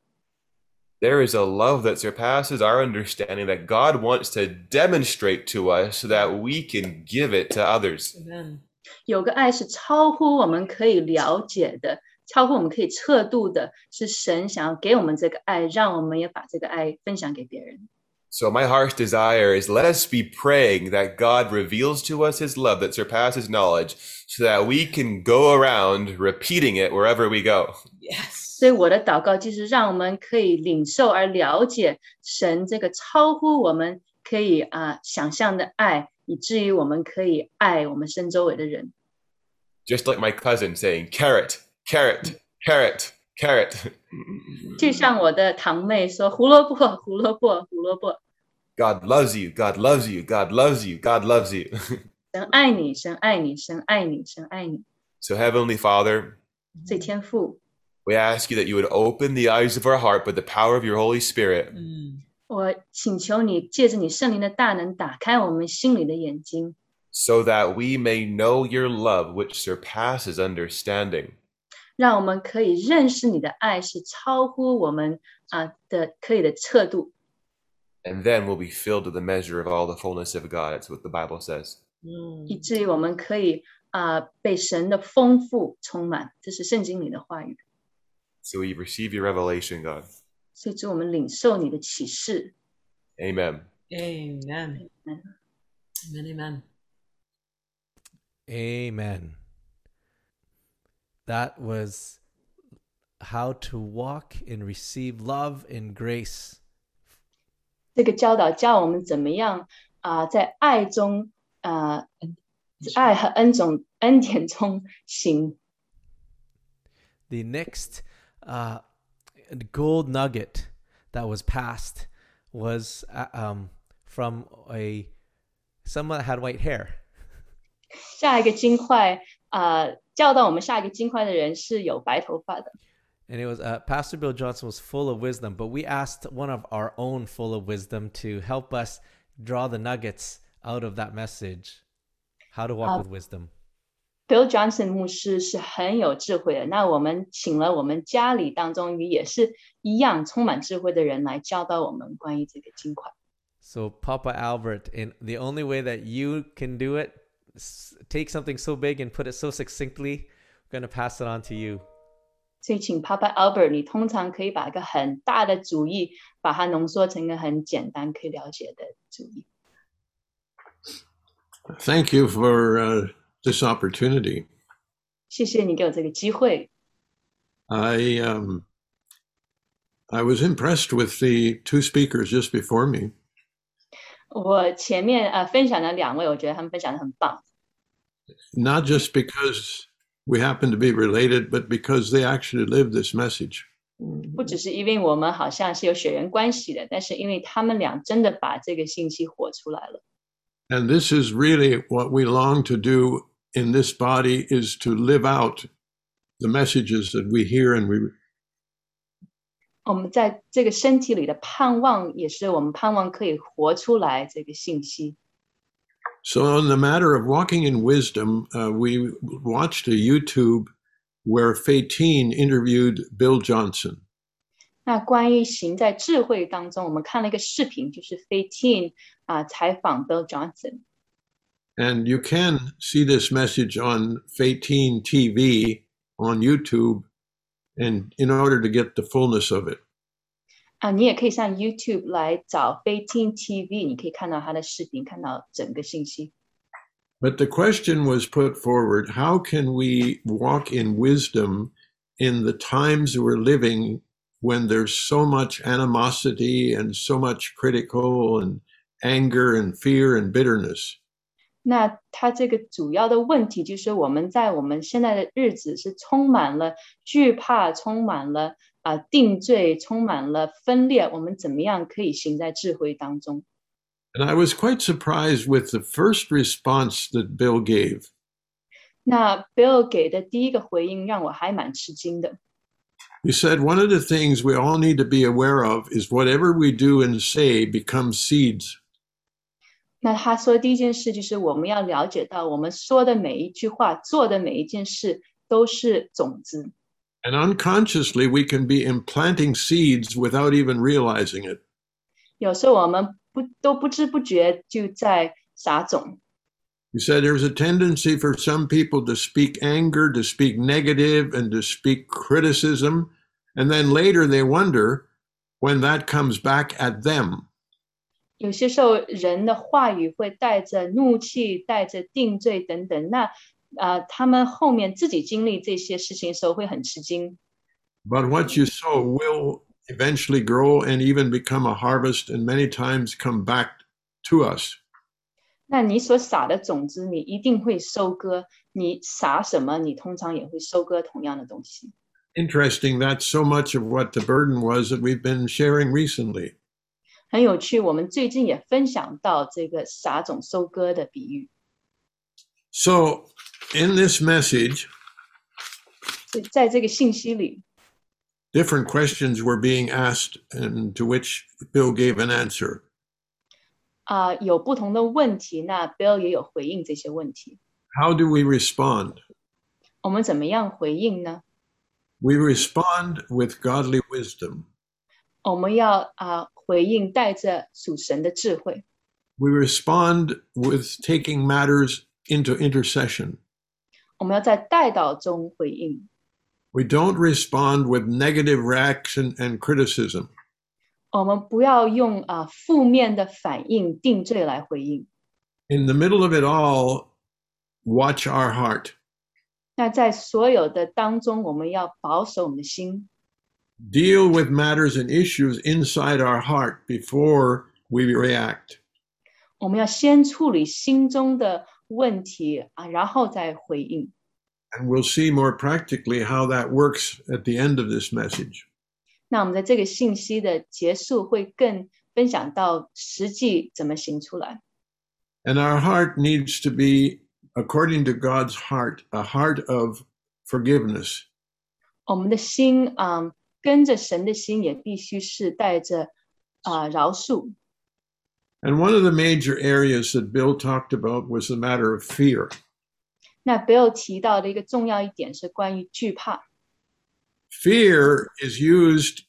there is a love that surpasses our understanding that God wants to demonstrate to us so that we can give it to others. Amen. 有个爱是超乎我们可以了解的，超乎我们可以测度的，是神想要给我们这个爱，让我们也把这个爱分享给别人。So, my heart's desire is let us be praying that God reveals to us his love that surpasses knowledge so that we can go around repeating it wherever we go. Yes. 所以我的祷告就是让我们可以领受而了解神这个超乎我们可以啊、想象的爱，以至于我们可以爱我们身周围的人。 Just like my cousin saying, carrot, carrot, carrot, carrot. 就像我的堂妹说：“胡萝卜，胡萝卜，胡萝卜。 God loves you, God loves you, God loves you, God loves you. ”神爱你，神爱你，神爱你，神爱你。 so, Heavenly Father, 所以天父， we ask you that you would open the eyes of our heart by the power of your Holy Spirit. 我请求你借着你圣灵的大能，打开我们心里的眼睛， so that we may know your love which surpasses understanding. 让我们可以认识你的爱是超乎我们啊、的可以的测度， And then we'll be filled to the measure of all the fullness of God. That's what the Bible says. 以至于我们可以啊、被神的丰富充满。这是圣经里的话语。 So we receive your revelation, God. 所以，祝我们领受你的启示。 Amen. Amen. Amen. Amen. Amen. That was how to walk and receive love and grace. 这个教导教我们怎么样啊、在爱中啊、爱和恩种恩典中行。 The next uh, gold nugget that was passed was uh, um, from a someone that had white hair. 下一个金块啊、教导我们下一个金块的人是有白头发的。 And it was uh, Pastor Bill Johnson was full of wisdom, but we asked one of our own full of wisdom to help us draw the nuggets out of that message. How to walk Uh, with wisdom. Bill Johnson 牧师是很有智慧的，那我们请了我们家里当中也是一样充满智慧的人来教导我们关于这个金块。 So Papa Albert, and the only way that you can do it, s- take something so big and put it so succinctly. We're gonna pass it on to you. 所以，请 Papa Albert，你通常可以把一个很大的主意，把它浓缩成一个很简单可以了解的主意。 Thank you for uh, this opportunity. 谢谢你给我这个机会。 I um, I was impressed with the two speakers just before me. 我前面呃分享了两位，我觉得他们分享的很棒， not just because we happen to be related, but because they actually live this message. 不只是因为我们好像是有血缘关系的，但是因为他们俩真的把这个信息活出来了。 And this is really what we long to do in this body is to live out the messages that we hear and we 我们在这个身体里的盼望，也是我们盼望可以活出来这个信息。 So, on the matter of walking in wisdom, uh, we watched a YouTube where Fatine interviewed Bill Johnson. 那关于行在智慧当中，我们看了一个视频，就是 Fatin 啊、采访 Bill Johnson。 And you can see this message on Fatine TV on YouTube, and in order to get the fullness of it. 啊，你也可以上 YouTube 来找 Fatin TV，你可以看到他的视频，看到整个信息。 But the question was put forward how can we walk in wisdom in the times we're living when there's so much animosity and so much critical and anger and fear and bitterness? 那他这个主要的问题就是，我们在我们现在的日子是充满了惧怕，充满了啊、定罪，充满了分裂。我们怎么样可以行在智慧当中？ And I was quite surprised with the first response that Bill gave. 那 Bill 给的第一个回应让我还蛮吃惊的。 He said, One of the things we all need to be aware of is whatever we do and say becomes seeds. 那他说第一件事就是我们要了解到，我们说的每一句话，做的每一件事都是种子。 And unconsciously, we can be implanting seeds without even realizing it. 有时候我们不都不知不觉就在撒种。 You said there's a tendency for some people to speak anger, to speak negative, and to speak criticism. And then later they wonder when that comes back at them. 有些时候人的话语会带着怒气、带着定罪等等，那呃，他们后面自己经历这些事情的时候会很吃惊。But what you sow will eventually grow and even become a harvest, and many times come back to us. 那你所撒的种子，你一定会收割。你撒什么，你通常也会收割同样的东西。Interesting, that's so much of what the burden was that we've been sharing recently. 很有趣，我们最近也分享到这个撒种收割的比喻。 So, in this message, 所以在这个信息里， different questions were being asked, and to which Bill gave an answer. 啊、有不同的问题，那 Bill 也有回应这些问题。 How do we respond? 我们怎么样回应呢？ We respond with godly wisdom. 我们要啊、回应带着属神的智慧， We respond with taking matters into intercession. 我们要在带导中回应。 We don't respond with negative reaction and criticism. 我们不要用啊、负面的反应定罪来回应。 In the middle of it all, watch our heart. 那在所有的当中，我们要保守我们的心， Deal with matters and issues inside our heart before we react. 我们要先处理心中的问题啊，然后再回应。 And we'll see more practically how that works at the end of this message. 那我们在这个信息的结束会更分享到实际怎么行出来。 And our heart needs to be, according to God's heart, a heart of forgiveness. 我们的心啊、 跟着神的心也必须是带着啊、饶恕。 And one of the major areas that Bill talked about was the matter of fear. 那 Bill 提到的一个重要一点是关于惧怕。 Fear is used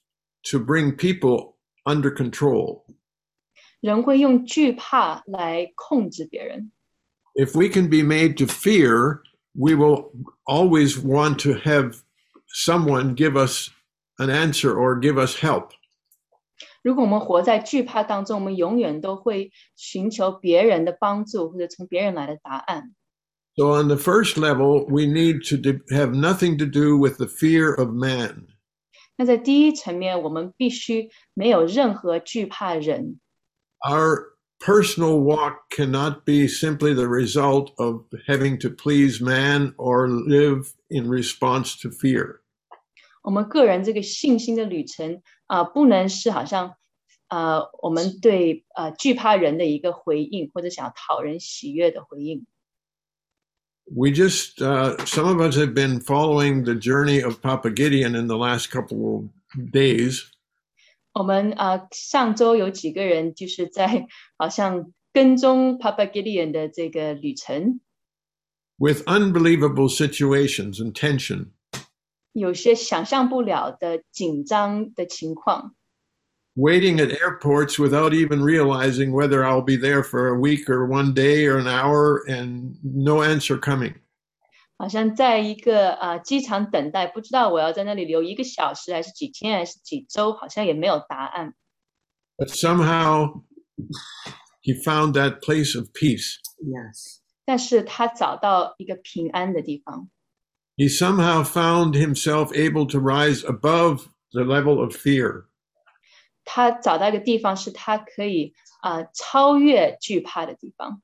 to bring people under control. 人会用惧怕来控制别人。 If we can be made to fear, we will always want to have someone give us an answer or give us help. 如果我们活在惧怕当中，我们永远都会寻求别人的帮助，或者从别人来的答案。 So, on the first level, we need to de- have nothing to do with the fear of man. 那在第一层面，我们必须没有任何惧怕人。 Our personal walk cannot be simply the result of having to please man or live in response to fear. 我们个人这个信心的旅程啊、不能是好像呃我们对呃惧怕人的一个回应，或者想讨人喜悦的回应。We just, uh, some of us have been following the journey of Papa Gideon in the last couple of days. 我们啊、呃上周有几个人就是在好像跟踪 Papa Gideon 的这个旅程，with unbelievable situations and tension. 有些想象不了的紧张的情况。 Waiting at airports without even realizing whether I'll be there for a week or one day or an hour and no answer coming. 好像在一个啊、呃机场等待，不知道我要在那里留一个小时，还是几天，还是几周，好像也没有答案。 But somehow he found that place of peace. Yes. 但是他找到一个平安的地方， He somehow found himself able to rise above the level of fear. 他找到一个地方是他可以啊、呃超越惧怕的地方。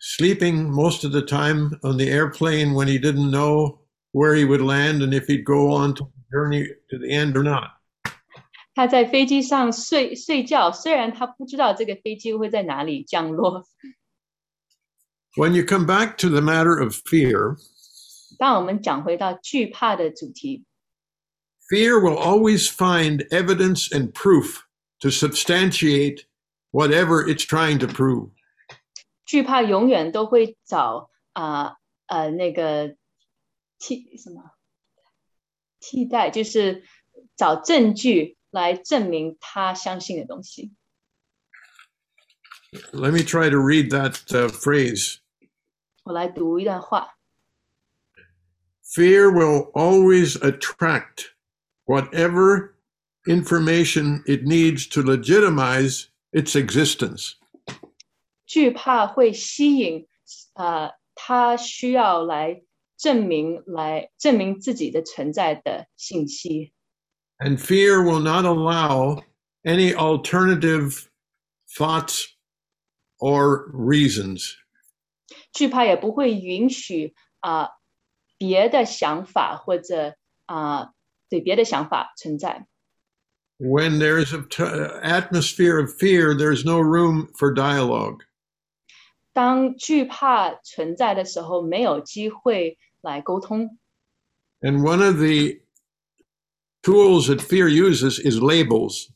Sleeping most of the time on the airplane when he didn't know where he would land and if he'd go on to the journey to the end or not. 他在飞机上睡睡觉，虽然他不知道这个飞机会在哪里降落。 When you come back to the matter of fear, 当我们讲回到惧怕的主题， fear will always find evidence and proof to substantiate whatever it's trying to prove. 惧怕永远都会找啊呃那个替什么 替代就是找证据来证明他相信的东西。 Let me try to read that uh, phrase. 我来读一段话： Fear will always attract whatever information it needs to legitimize its existence. 惧怕会吸引，呃，他需要来证明，来证明自己的存在的信息。 And fear will not allow any alternative thoughts or reasons. 惧怕也不会允许啊、别的想法或者啊、对别的想法存在。When there is an atmosphere of fear, there's no room for dialogue. 当惧怕存在的时候，没有机会来沟通。And one of the tools that fear uses is labels.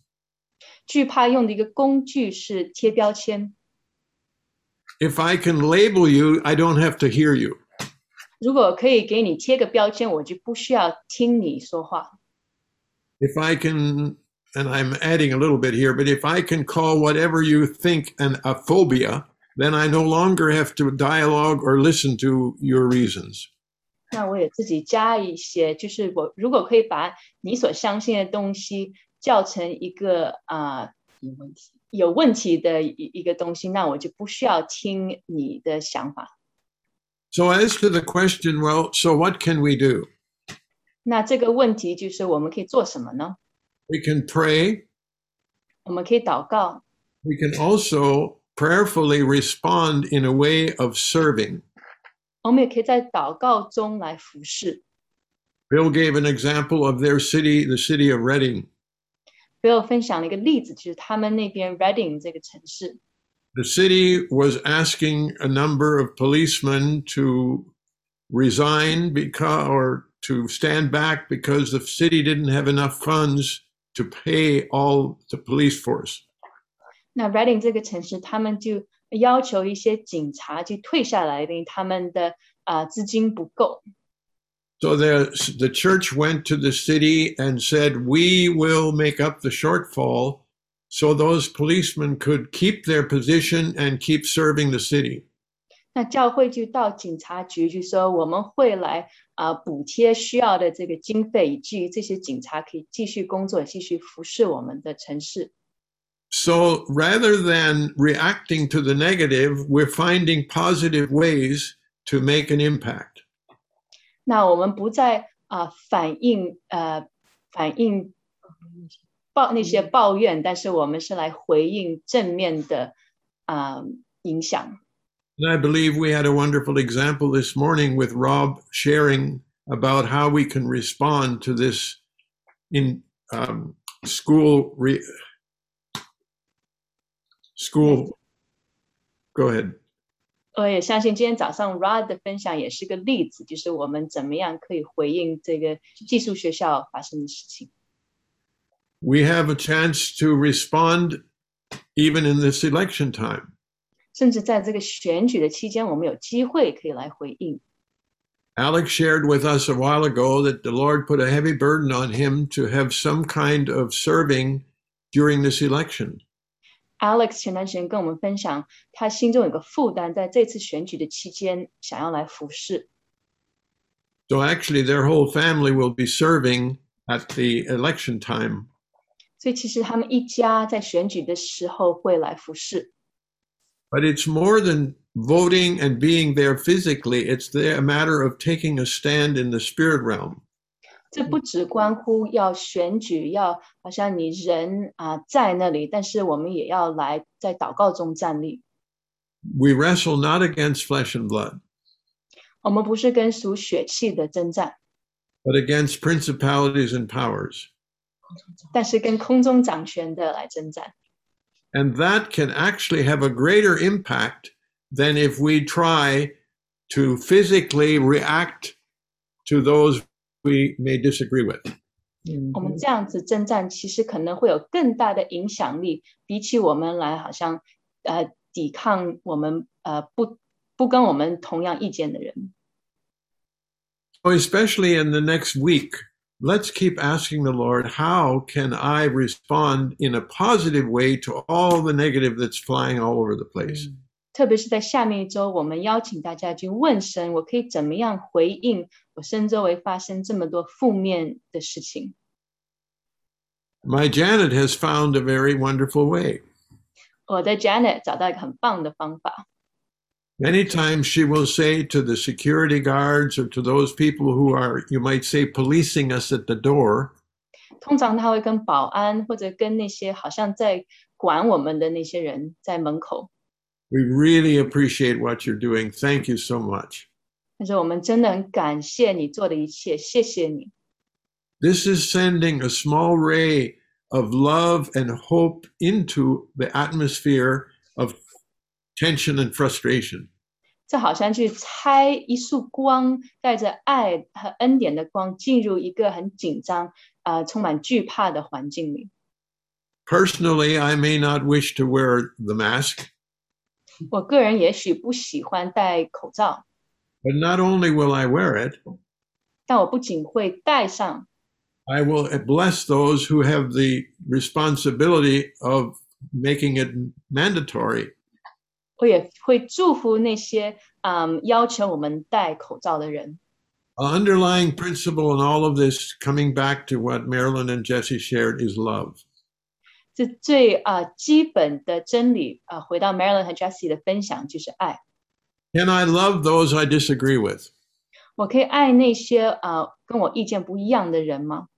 惧怕用的一个工具是贴标签。If I can label you, I don't have to hear you. 如果可以给你贴个标签，我就不需要听你说话。 If I can, and I'm adding a little bit here, but if I can call whatever you think an a phobia, then I no longer have to dialogue or listen to your reasons. 那我也自己加一些，就是我如果可以把你所相信的东西叫成一个啊、有问题 有问题的一一个东西，那我就不需要听你的想法。 So, as to the question, well, so what can we do? 那这个问题就是我们可以做什么呢？ We can pray. 我们可以祷告， We can also prayerfully respond in a way of serving. 我们也可以在祷告中来服侍。 Bill gave an example of their city, the city of Reading. Bill 分享了一个例子，就是他们那边 Reading 这个城市， The city was asking a number of policemen to resign because, or to stand back because the city didn't have enough funds to pay all the police force. 那 Reading 这个城市，他们就要求一些警察去退下来，因为他们的啊、资金不够。 So the, the church went to the city and said, We will make up the shortfall so those policemen could keep their position and keep serving the city. 那教会就到警察局就说，我们会来啊、补贴需要的这个经费，以至于这些警察可以继续工作，继续服侍我们的城市。 So rather than reacting to the negative, we're finding positive ways to make an impact. 那我们不再啊、反映呃反映抱那些抱怨，但是我们是来回应正面的啊、影响。 And I believe we had a wonderful example this morning with Rob sharing about how we can respond to this in um, school re- school. Go ahead. 我也相信今天早上 Rod 的分享也是个例子，就是我们怎么样可以回应这个寄宿学校发生的事情。 We have a chance to respond even in this election time. 甚至在这个选举的期间，我们有机会可以来回应。 Alex shared with us a while ago that the Lord put a heavy burden on him to have some kind of serving during this election. Alex 前段时间跟我们分享，他心中有个负担，在这次选举的期间想要来服侍。 So actually, their whole family will be serving at the election time. 所以其实他们一家在选举的时候会来服侍， But it's more than voting and being there physically. It's the, a matter of taking a stand in the spirit realm. 这不只关乎要选举，要好像你人啊、在那里，但是我们也要来在祷告中站立。 We wrestle not against flesh and blood, 我们不是跟属血气的征战， but against principalities and powers. 但是跟空中掌权的来征战。 And that can actually have a greater impact than if we try to physically react to those we may disagree with. 我们这样子征战，其实可能会有更大的影响力，比起我们来好像呃抵抗我们呃不不跟我们同样意见的人。 So especially in the next week, let's keep asking the Lord, how can I respond in a positive way to all the negative that's flying all over the place? 特别是在下面一周，我们邀请大家去问神：我可以怎么样回应我身周围发生这么多负面的事情？ My Janet has found a very wonderful way. 我的 Janet 找到一个很棒的方法。 Many times she will say to the security guards or to those people who are, you might say, policing us at the door, 通常他会跟保安或者跟那些好像在管我们的那些人在门口， We really appreciate what you're doing. Thank you so much. 他说：“我们真的很感谢你做的一切，谢谢你。 This is sending a small ray of love and hope into the atmosphere of tension and frustration. ”这好像去拆一束光，带着爱和恩典的光，进入一个很紧张、啊、充满惧怕的环境里。 Personally, I may not wish to wear the mask, 我个人也许不喜欢戴口罩， but not only will I wear it, 但我不仅会戴上， I will bless those who have the responsibility of making it mandatory. 我也会祝福那些嗯要求我们戴口罩的人。 An underlying principle in all of this, coming back to what Marilyn and Jesse shared, is love. 这最啊、基本的真理啊、回到 Marilyn 和 Jessie 的分享就是爱。 Can I love those I disagree with? 我可以爱那些啊、跟我意见不一样的人吗？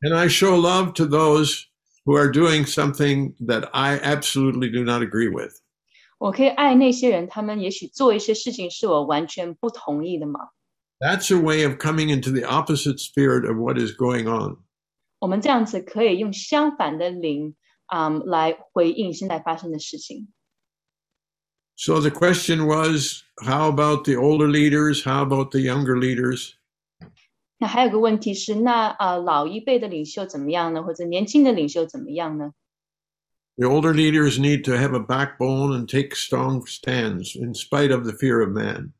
Can I show love to those who are doing something that I absolutely do not agree with? 我可以爱那些人，他们也许做一些事情是我完全不同意的吗？ That's a way of coming into the opposite spirit of what is going on. 我们这样子可以用相反的灵 啊、来回应现在发生的事情。 So the question was how about the older leaders? How about the younger leaders? 那还有个问题是，那啊、老一辈的领袖怎么样呢？或者年轻的领袖怎么样呢？ The older leaders need to have a backbone and take strong stands in spite of the fear of man.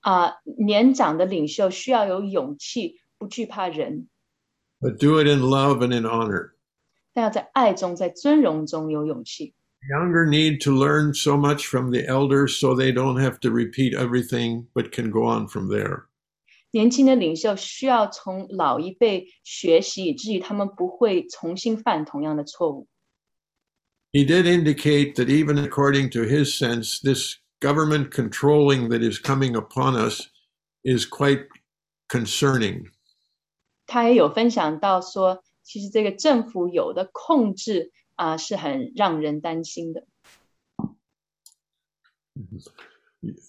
啊、年长的领袖需要有勇气，不惧怕人， but do it in love and in honor. 但要在爱中、在尊荣中有勇气。 Younger need to learn so much from the elders so they don't have to repeat everything but can go on from there. 年轻的领袖需要从老一辈学习，以至于他们不会重新犯同样的错误。 He did indicate that even according to his sense, this government controlling that is coming upon us is quite concerning. 他也有分享到说， 其实这个政府有的控制啊、是很让人担心的。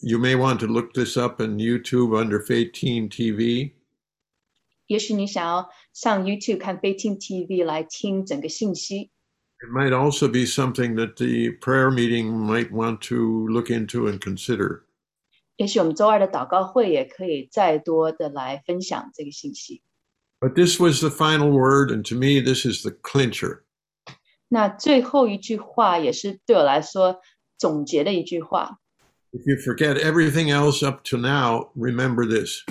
You may want to look this up on YouTube under Faith Teen TV. 也许你想要上 YouTube 看飞听 TV 来听整个信息，It might also be something that the prayer meeting might want to look into and consider. 也许我们周二的祷告会也可以再多的来分享这个信息。But this was the final word, and to me, this is the clincher. 那最后一句话也是对我来说总结的一句话。 If you forget everything else up to now, remember this.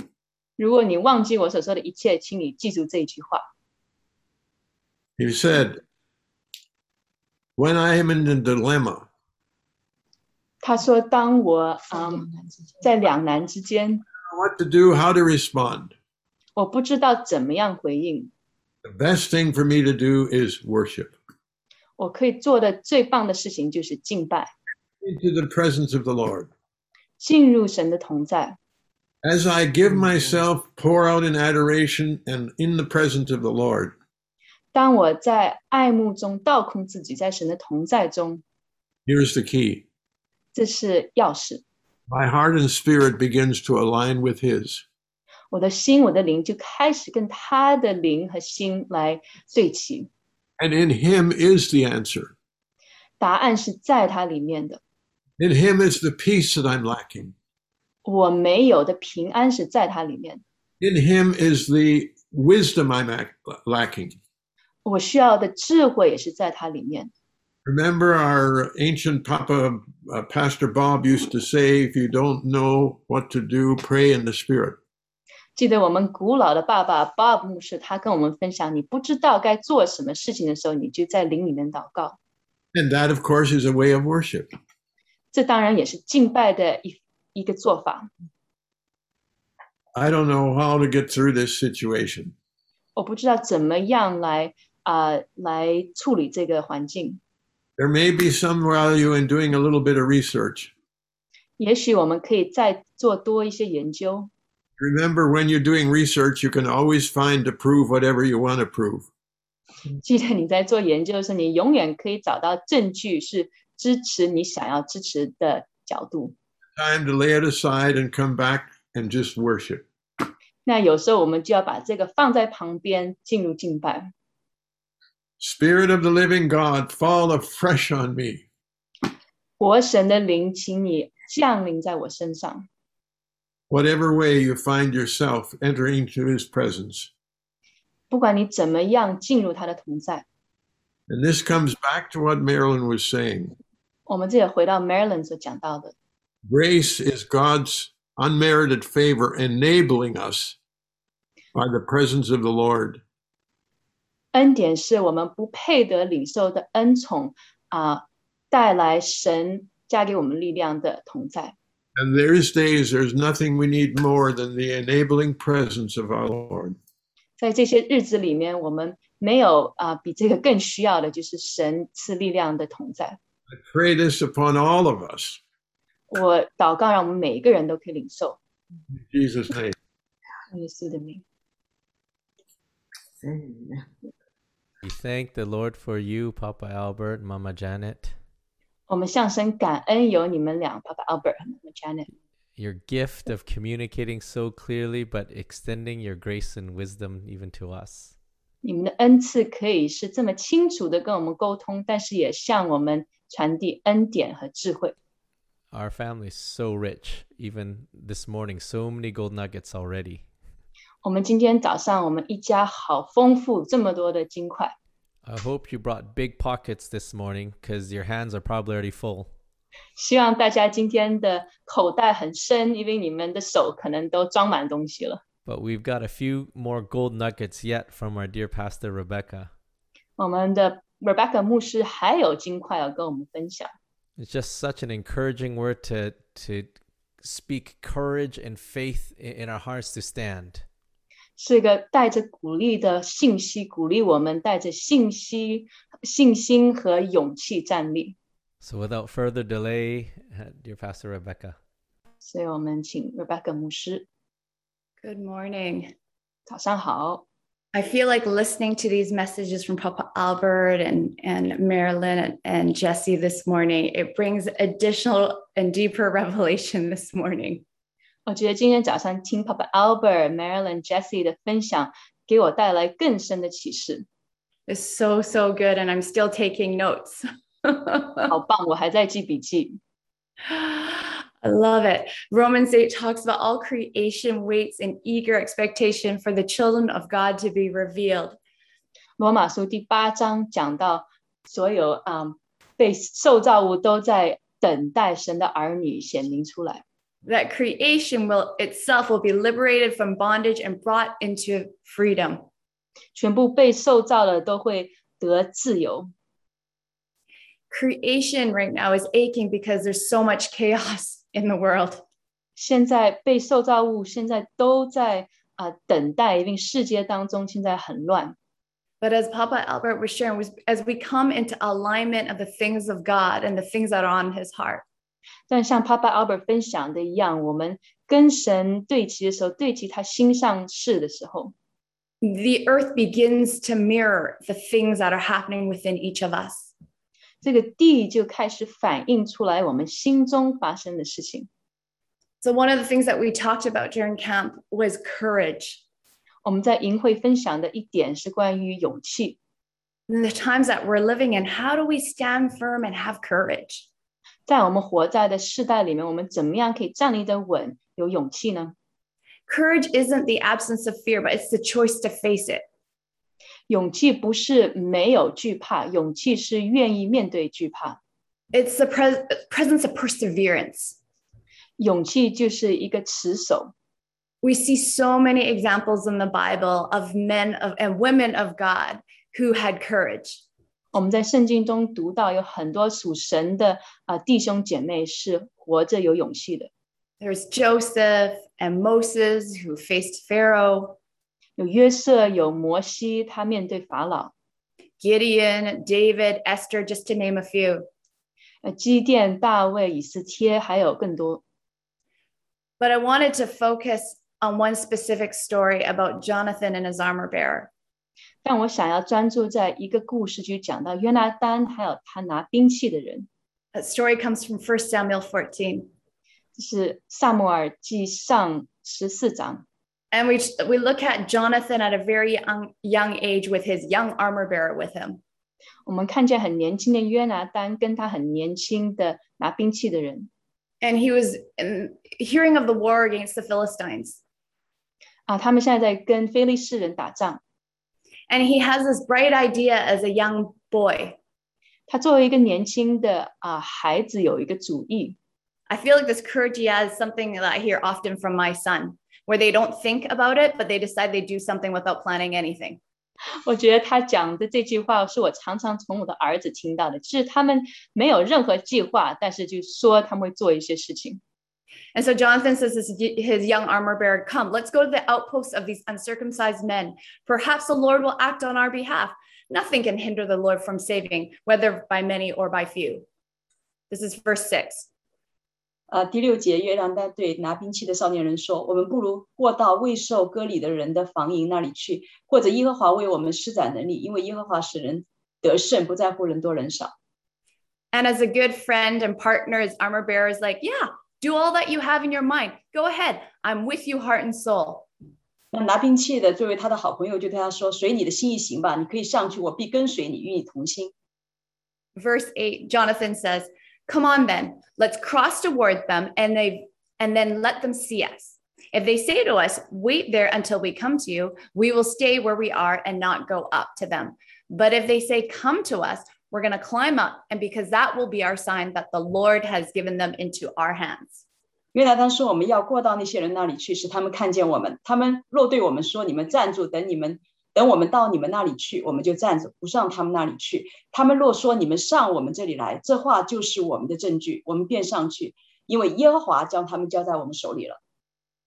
如果你忘记我所说的一切，请你记住这一句话。 He said, When I am in a dilemma, 他说：“当我嗯在两难之间， what to do, how to respond, ”我不知道怎么样回应。 the best thing for me to do is worship 我可以做的最棒的事情就是敬拜， into the presence of the Lord. 进入神的同在。 As I give myself, pour out in adoration and in the presence of the Lord, 当我在爱慕中倒空自己，在神的同在中， here's the key 这是钥匙。 my heart and spirit begins to align with His. 我的心，我的灵就开始跟他的灵和心来对齐。 And in Him is the answer. 答案是在它里面的。 In Him is the peace that I'm lacking. 我没有的平安是在它里面， In Him is the wisdom I'm ac- lacking. 我需要的智慧也是在它里面。 Remember, our ancient Papa, uh, Pastor Bob, used to say, if you don't know what to do, pray in the Spirit. 记得我们古老的爸爸 Bob 牧师，他跟我们分享，你不知道该做什么事情的时候，你就在灵里面祷告。 And that, of course, is a way of worship. 这当然也是敬拜的一一个做法。 I don't know how to get through this situation. 我不知道怎么样来啊、来处理这个环境。 There may be some value in doing a little bit of research. 也许我们可以再做多一些研究。 Remember, when you're doing research, you can always find to prove whatever you want to prove. 记得你在做研究的时候，你永远可以找到证据是支持你想要支持的角度。 Time to lay it aside and come back and just worship. 那有时候我们就要把这个放在旁边，进入敬拜。 Spirit of the living God, fall afresh on me. 活神的灵，请你降临在我身上。 Whatever way you find yourself entering into his presence. 不管你怎么样进入他的同在， And this comes back to what Marilyn was saying. 我们这也回到 Maryland 所讲到的， Grace is God's unmerited favor enabling us by the presence of the Lord. 恩典是我们不配得领受的恩宠啊、带来神加给我们力量的同在。 And there's days there's nothing we need more than the enabling presence of our Lord. 在这些日子里面，我们没有啊、比这个更需要的，就是神赐力量的同在。 I pray this upon all of us. 我祷告，让我们每一个人都可以领受 In Jesus' name. 耶稣的名。 We thank the Lord for you, Papa Albert, Mama Janet. 我们向神感恩，有你们俩，Papa Albert 和 Mama Janet， Your gift of communicating so clearly, but extending your grace and wisdom even to us. 你们的恩赐可以是这么清楚的跟我们沟通，但是也向我们传递恩典和智慧。 Our family is so rich. Even this morning, so many gold nuggets already. 我们今天早上，我们一家好丰富，这么多的金块。 I hope you brought big pockets this morning because your hands are probably already full. 希望大家今天的口袋很深，因为你们的手可能都装满东西了。 But we've got a few more gold nuggets yet from our dear pastor Rebecca. 我们的 Rebecca 牧师还有金块要跟我们分享。 It's just such an encouraging word to to speak courage and faith i- in our hearts to stand. 是个带着鼓励的信息，鼓励我们带着信息、信心和勇气站立。 So without further delay, uh, dear pastor Rebecca. 所以我们请 Rebecca 牧师， Good morning. 早上好。 I feel like listening to these messages from Papa Albert and, and Marilyn and, and Jesse this morning, it brings additional and deeper revelation this morning. 我觉得今天早上听 Papa Albert、Marilyn、Jessie 的分享，给我带来更深的启示。 It's so, so good. And I'm still taking notes. 好棒，我还在记笔记。 I love it. Romans 8 talks about all creation waits in eager expectation for the children of God to be revealed. 罗马书第八章讲到，所有啊、嗯被受造物都在等待神的儿女显明出来。 That creation will itself will be liberated from bondage and brought into freedom. 全部被受造的都会得自由。 creation right now is aching because there's so much chaos in the world. 现在被受造物现在都在啊、等待，因为世界当中现在很乱。 But as Papa Albert was sharing, was as we come into alignment of the things of God and the things that are on his heart, 但像 Papa Albert 分享的一样，我们跟神对齐的时候，对齐他心上事的时候， the earth begins to mirror the things that are happening within each of us. 这个地就开始反映出来我们心中发生的事情。 So one of the things that we talked about during camp was courage. 我们在营会分享的一点是关于勇气。 In the times that we're living in, how do we stand firm and have courage? 在我们活在的世代里面，我们怎么样可以站立得稳，有勇气呢？ Courage isn't the absence of fear, but it's the choice to face it. 勇气不是没有惧怕，勇气是愿意面对惧怕。 It's the pres- presence of perseverance. 勇气就是一个持守。 we see so many examples in the Bible of men of and women of God who had courage. 我们在圣经中读到有很多属神的啊、弟兄姐妹是活着有勇气的， There's Joseph and Moses who faced Pharaoh, 有约瑟，有摩西，他面对法老， Gideon, David, Esther, just to name a few. 呃，基甸、大卫、以斯帖，还有更多。 But I wanted to focus on one specific story about Jonathan and his armor bearer. 但我想要专注在一个故事，去讲到约拿丹，还有他拿兵器的人。 That story comes from 1 Samuel 14. 这是萨姆尔记上十四章。 And we, we look at Jonathan at a very young, young age with his young armor bearer with him. 我们看见很年轻的约拿丹跟他很年轻的拿兵器的人 And he was in, hearing of the war against the Philistines. 啊，他们现在在跟非利士人打仗。 And he has this bright idea as a young boy. 他作为一个年轻的啊孩子，有一个主意。 I feel like this courage he has is something that I hear often from my son, where they don't think about it, but they decide they do something without planning anything. 我觉得他讲的这句话是我常常从我的儿子听到的，就是他们没有任何计划，但是就说他们会做一些事情。 And so Jonathan says to his his young armor bearer, Come, let's go to the outposts of these uncircumcised men. Perhaps the Lord will act on our behalf. Nothing can hinder the Lord from saving, whether by many or by few. This is verse six. 呃，第六节，约兰丹对拿兵器的少年人说：“我们不如过到未受割礼的人的防营那里去，或者耶和华为我们施展能力，因为耶和华使人得胜，不在乎人多人少。 And as a good friend and partner, his armor bearer is like, Yeah, do all that you have in your mind. Go ahead. I'm with you, heart and soul. ”那拿兵器的作为他的好朋友，就对他说：“随你的心意行吧，你可以上去，我必跟随你，与你同心。 verse 8 jonathan says come on then let's cross toward them and they and then let them see us if they say to us wait there until we come to you we will stay where we are and not go up to them but if they say come to us we're going to climb up and because that will be our sign that the lord has given them into our hands ”约拿丹说：“我们要过到那些人那里去，使他们看见我们。他们若对我们说：‘你们站住，等你们等我们到你们那里去’，我们就站着，不上他们那里去。他们若说：‘你们上我们这里来’，这话就是我们的证据，我们便上去，因为耶和华将他们交在我们手里了。”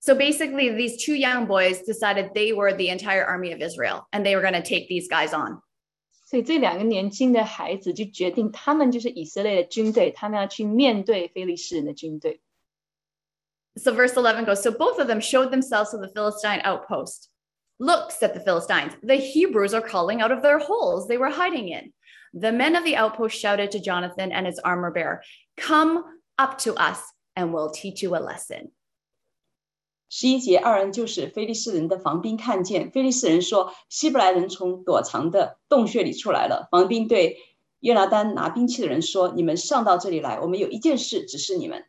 so basically these two young boys decided they were the entire army of israel and they were going to take these guys on 所以这两个年轻的孩子就决定，他们就是以色列的军队，他们要去面对非利士人的军队。 So verse 11 goes, So both of them showed themselves to the Philistine outpost. Look, said the Philistines, the Hebrews are calling out of their holes they were hiding in. The men of the outpost shouted to Jonathan and his armor bearer, Come up to us, and we'll teach you a lesson. 十一节，二人就是非利士人的防兵看见非利士人说，希伯来人从躲藏的洞穴里出来了。防兵对约拿丹拿兵器的人说：“你们上到这里来，我们有一件事指示你们。”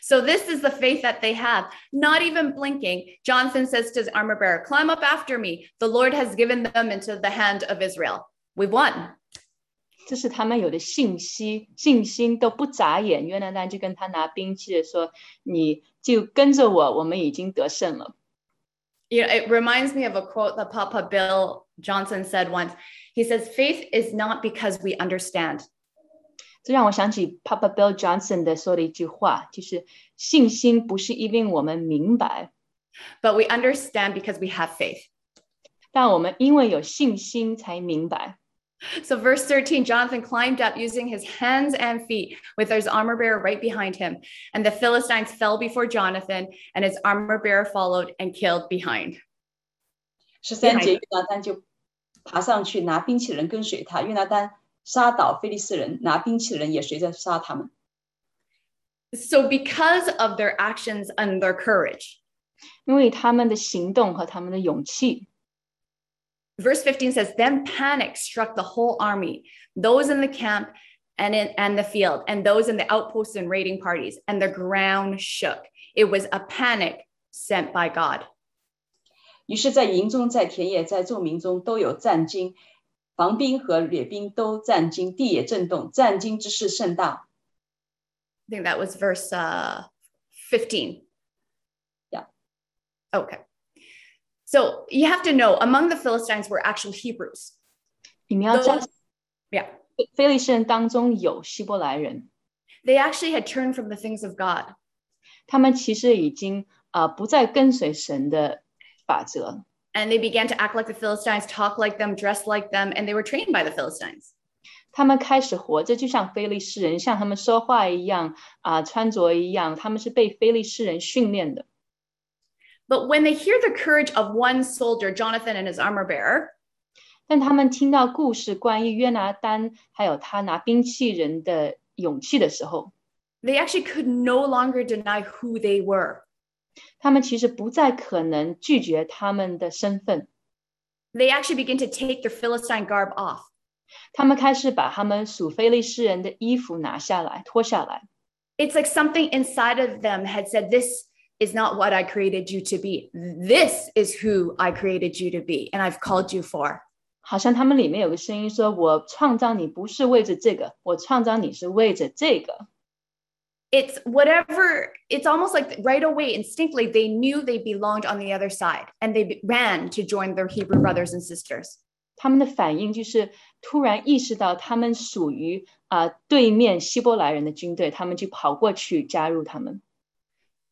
So this is the faith that they have. Not even blinking, Jonathan says to his armor bearer, "Climb up after me. The Lord has given them into the hand of Israel. We've won." 这是他们有的信息，信心都不眨眼。约拿丹就跟他拿兵器的说：“你就跟着我，我们已经得胜了。 You know, it reminds me of a quote that Papa Bill Johnson said once. He says, Faith is not because we understand. ”这让我想起 Papa Bill Johnson 的说的一句话，就是信心不是因为我们明白， but we understand because we have faith. 但我们因为有信心才明白。 So, verse 13 Jonathan climbed up using his hands and feet with his armor bearer right behind him. And the Philistines fell before Jonathan, and his armor bearer followed and killed behind. 十三节，约拿丹就爬上去拿兵器的人跟随他。约拿丹杀倒非利士人，拿兵器的人也随着杀他们。 So, because of their actions and their courage, 因为他们的行动和他们的勇气， verse 15 says, Then panic struck the whole army, those in the camp and in and the field, and those in the outposts and raiding parties, and the ground shook. It was a panic sent by God. 于是，在营中、在田野、在众民中都有战惊，防兵和掠兵都战惊，地也震动，战惊之势甚大。 I think that was verse uh, 15. Yeah. Okay. So you have to know among the Philistines were actual Hebrews. 你们要知道 Those-，Yeah. 非利士人当中有希伯来人， They actually had turned from the things of God. 他们其实已经啊、呃不再跟随神的法则， And they began to act like the Philistines, talk like them, dress like them, and they were trained by the Philistines. 他们开始活着就像非利士人，像他们说话一样啊、穿着一样，他们是被非利士人训练的。 But when they hear the courage of one soldier, Jonathan and his armor bearer, 但他们听到故事关于约拿丹还有他拿兵器人的勇气的时候， they actually could no longer deny who they were. 他们其实不再可能拒绝他们的身份， They actually begin to take their Philistine garb off. 他们开始把他们属非利士人的衣服拿下来、脱下来。 It's like something inside of them had said, This is not what I created you to be. This is who I created you to be, and I've called you for. 好像他们里面有个声音说：“我创造你不是为着这个，我创造你是为着这个。 It's whatever, it's almost like right away, instinctively, they knew they belonged on the other side and they be- ran to join their Hebrew brothers and sisters. ”他们的反应就是突然意识到他们属于啊、对面希伯来人的军队，他们就跑过去加入他们。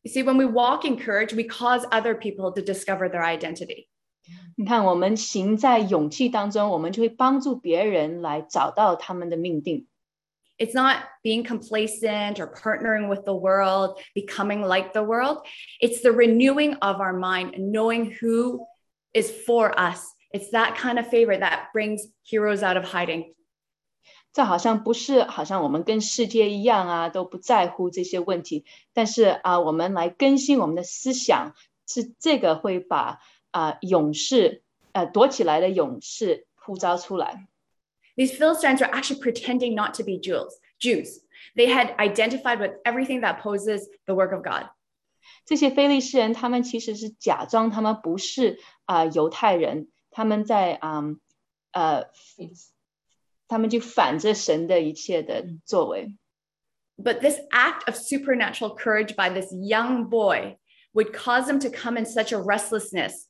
You see, when we walk in courage, we cause other people to discover their identity. 你看，我们行在勇气当中，我们就会帮助别人来找到他们的命定。 It's not being complacent or partnering with the world, becoming like the world. It's the renewing of our mind, knowing who is for us. It's that kind of favor that brings heroes out of hiding. 这好像不是好像我们跟世界一样啊，都不在乎这些问题。但是啊，我们来更新我们的思想，是这个会把啊勇士呃躲起来的勇士呼召出来。 These Philistines are actually pretending not to be Jews. Jews. They had identified with everything that opposes the work of God. 这些非利士人，他们其实是假装他们不是啊、犹太人，他们在啊呃， 他们就反着神的一切的作为。 But this act of supernatural courage by this young boy would cause them to come in such a restlessness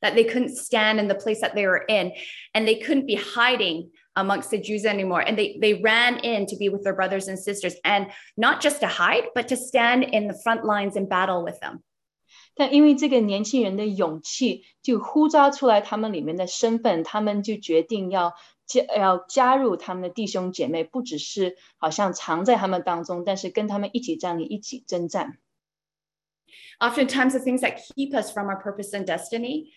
that they couldn't stand in the place that they were in and they couldn't be hiding amongst the Jews anymore. And they, they ran in to be with their brothers and sisters and not just to hide, but to stand in the front lines in battle with them. 但因为这个年轻人的勇气，就呼召出来他们里面的身份，他们就决定要 加要加入他们的弟兄姐妹，不只是好像藏在他们当中，但是跟他们一起站立，一起征战。Oftentimes, the things that keep us from our purpose and destiny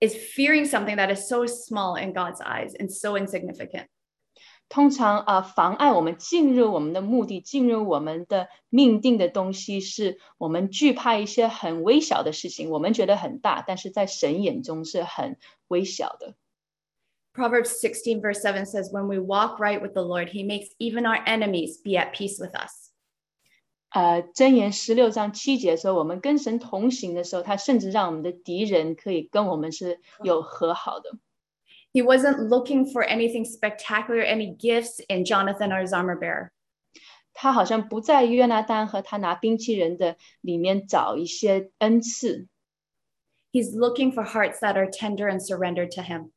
is fearing something that is so small in God's eyes and so insignificant. 通常啊、妨碍我们进入我们的目的、进入我们的命定的东西，是我们惧怕一些很微小的事情，我们觉得很大，但是在神眼中是很微小的。Proverbs 16, verse 7 says, When we walk right with the Lord, he makes even our enemies be at peace with us. 呃，箴言十六章七节说，我们跟神同行的时候，他甚至让我们的敌人可以跟我们是有和好的。 He wasn't looking for anything spectacular, any gifts in Jonathan or his armor bearer. 他好像不在约拿丹和他拿兵器人的里面找一些恩赐， He's looking for hearts that are tender and surrendered to him.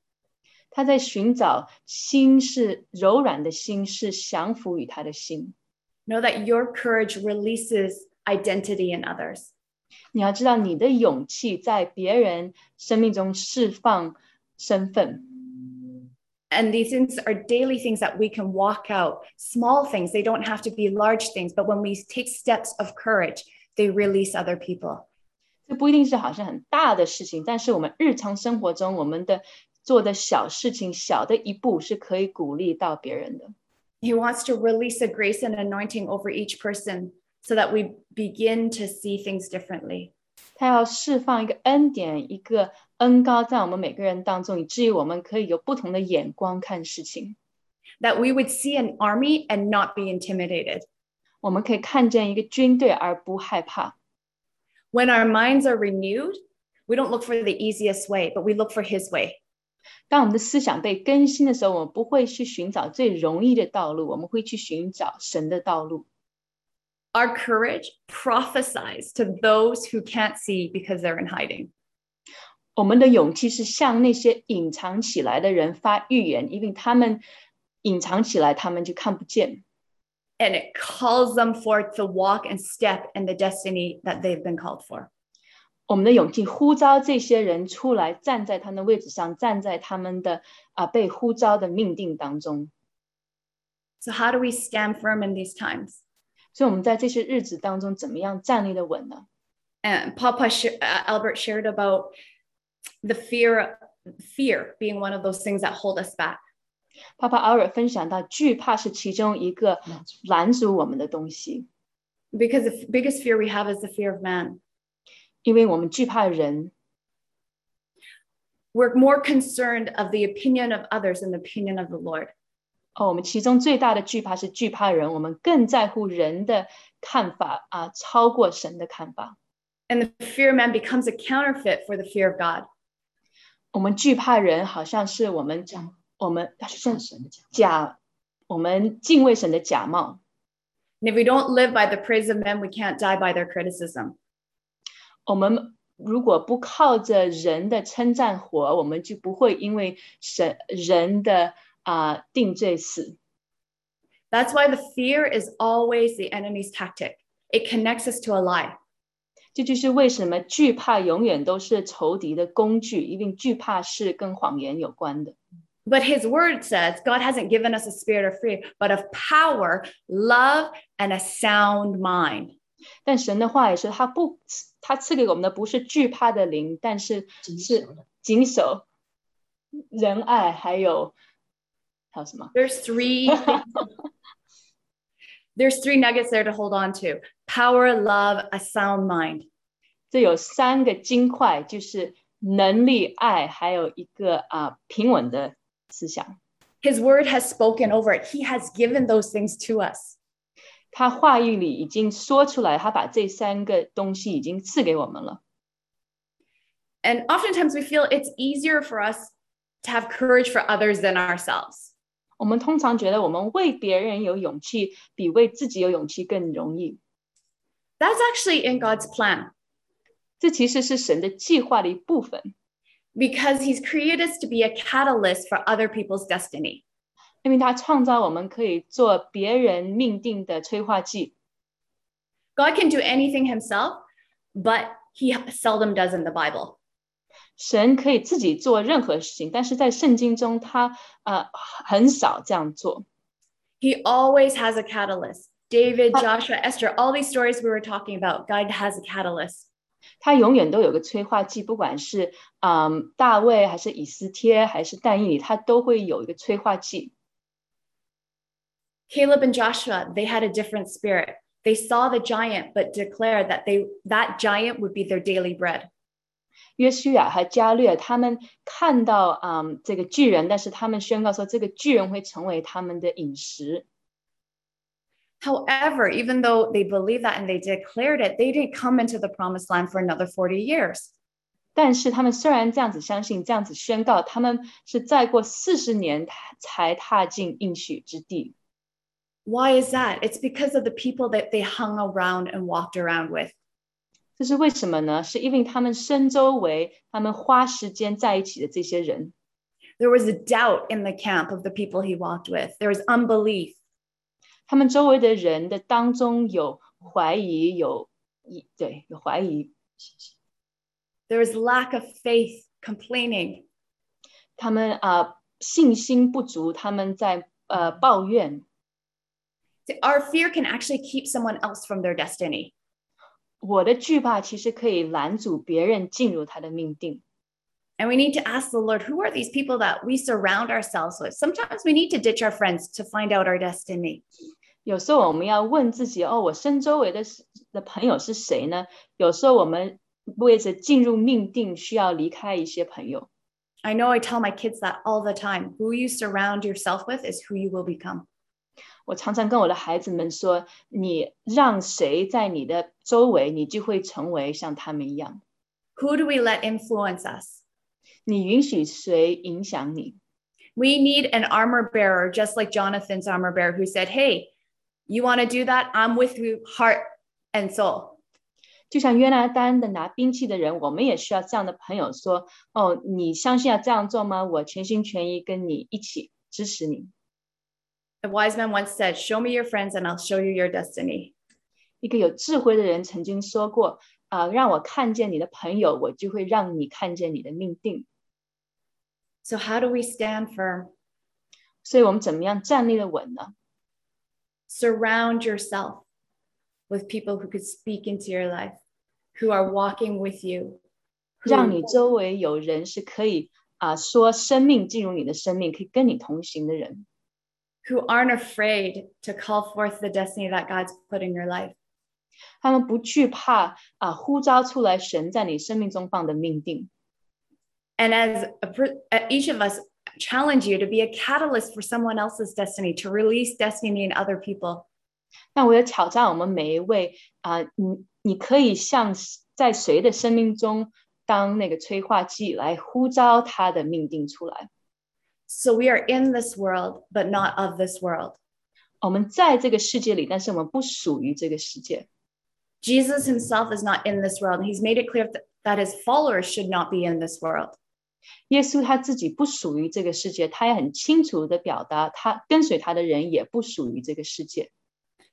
他在寻找心是柔软的心，是降服于他的心。 Know that your courage releases identity in others. 你要知道，你的勇气在别人生命中释放身份， And these things are daily things that we can walk out, small things. They don't have to be large things, but when we take steps of courage, they release other people. 这不一定是好像很大的事情，但是我们日常生活中，我们的 做的小事情，小的一步是可以鼓励到别人的。 He wants to release a grace and anointing over each person so that we begin to see things differently. 他要释放一个恩典，一个恩高在我们每个人当中，以至于我们可以有不同的眼光看事情。 That we would see an army and not be intimidated. 我们可以看见一个军队而不害怕。 When our minds are renewed, we don't look for the easiest way, but we look for His way. 当我们的思想被更新的时候，我们不会去寻找最容易的道路，我们会去寻找神的道路。 Our courage prophesies to those who can't see because they're in hiding. 我们的勇气是向那些隐藏起来的人发预言，因为他们隐藏起来，他们就看不见。 And it calls them forth to walk and step in the destiny that they've been called for. 我们的勇气呼召这些人出来，站在他们的位置上，站在他们的啊、被呼召的命定当中。 So, how do we stand firm in these times? 所以我们在这些日子当中，怎么样站立的稳呢？ And Papa sh- uh, Albert shared about the fear, fear being one of those things that hold us back. 帕帕奥尔分享到，惧怕是其中一个拦阻我们的东西， Because the f- biggest fear we have is the fear of man. 因为我们惧怕人， We're more concerned of the opinion of others than the opinion of the Lord. 哦，我们其中最大的惧怕是惧怕人，我们更在乎人的看法啊，超过神的看法。 And the fear of man becomes a counterfeit for the fear of God. 我们惧怕人，好像是我们讲我们像假，我们敬畏神的假冒。 And if we don't live by the praise of men, we can't die by their criticism. 我们如果不靠着人的称赞活，我们就不会因为神人的啊、定罪死。 That's why the fear is always the enemy's tactic. It connects us to a lie. 这就是为什么惧怕永远都是仇敌的工具，因为惧怕是跟谎言有关的。 But his word says God hasn't given us a spirit of fear, but of power, love, and a sound mind. 但神的话也是，他不， 他赐给我们的不是惧怕的灵，但是是谨守、仁爱，还有还有什么？ There's three There's three nuggets there to hold on to. Power, love, a sound mind. 这有三个金块，就是能力、爱，还有一个啊、平稳的思想。 His word has spoken over it. He has given those things to us. 他话语里已经说出来，他把这三个东西已经赐给我们了。 And oftentimes we feel it's easier for us to have courage for others than ourselves. 我们通常觉得我们为别人有勇气，比为自己有勇气更容易。 That's actually in God's plan 这其实是神的计划的一部分， because He's created us to be a catalyst for other people's destiny. 因为他创造我们可以做别人命定的催化剂。God can do anything Himself, but He seldom does in the Bible. 神可以自己做任何事情，但是在圣经中他呃很少这样做。He always has a catalyst. David, Joshua, Esther, all these stories we were talking about, God has a catalyst. 他永远都有个催化剂，不管是嗯大卫还是以斯帖还是但以理，他都会有一个催化剂。Caleb and Joshua, they had a different spirit. They saw the giant, but declared that they that giant would be their daily bread. 约书亚和加略他们看到嗯这个巨人，但是他们宣告说这个巨人会成为他们的饮食。 However, even though they believed that and they declared it, they didn't come into the promised land for another 40 years. 但是他们虽然这样子相信，这样子宣告，他们是再过四十年才踏进应许之地。 Why is that? It's because of the people that they hung around and walked around with. 这是为什么呢？是因为他们身周围，他们花时间在一起的这些人， There was a doubt in the camp of the people he walked with. There was unbelief. 他们周围的人的当中有怀疑，有疑，对，有怀疑， There was lack of faith, complaining. 他们啊、呃信心不足，他们在呃抱怨。 See, Our fear can actually keep someone else from their destiny. 我的惧怕其实可以拦阻别人进入他的命定。 And we need to ask the Lord, who are these people that we surround ourselves with? Sometimes we need to ditch our friends to find out our destiny. 有时候我们要问自己：哦，我身周围的是的朋友是谁呢？有时候我们为着进入命定，需要离开一些朋友。 I know I tell my kids that all the time. Who you surround yourself with is who you will become. 我常常跟我的孩子们说：你让谁在你的周围，你就会成为像他们一样。 Who do we let influence us? 你允许谁影响你？ We need an armor bearer, just like Jonathan's armor bearer, who said, Hey, you want to do that? I'm with you, heart and soul. 就像约拿单的拿兵器的人，我们也需要这样的朋友说：“哦，你相信要这样做吗？我全心全意跟你一起支持你。 A wise man once said, Show me your friends and I'll show you your destiny. ”一个有智慧的人曾经说过：“啊、让我看见你的朋友，我就会让你看见你的命定。 So, how do we stand firm? ”所以，我们怎么样站立的稳呢？ Surround yourself with people who could speak into your life, who are walking with you, who- 让你周围有人是可以啊、说生命进入你的生命，可以跟你同行的人， who aren't afraid to call forth the destiny that God's put in your life. 他们不惧怕啊、呼召出来神在你生命中放的命定。 And as a, per- uh, each of us challenge you to be a catalyst for someone else's destiny, to release destiny in other people. 那我也挑战我们每一位啊、你你可以像在谁的生命中当那个催化剂来呼召他的命定出来。 So we are in this world, but not of this world. 我们在这个世界里，但是我们不属于这个世界。 Jesus himself is not in this world. and He's made it clear that, that his followers should not be in this world. 耶稣他自己不属于这个世界，他也很清楚的表达，他跟随他的人也不属于这个世界。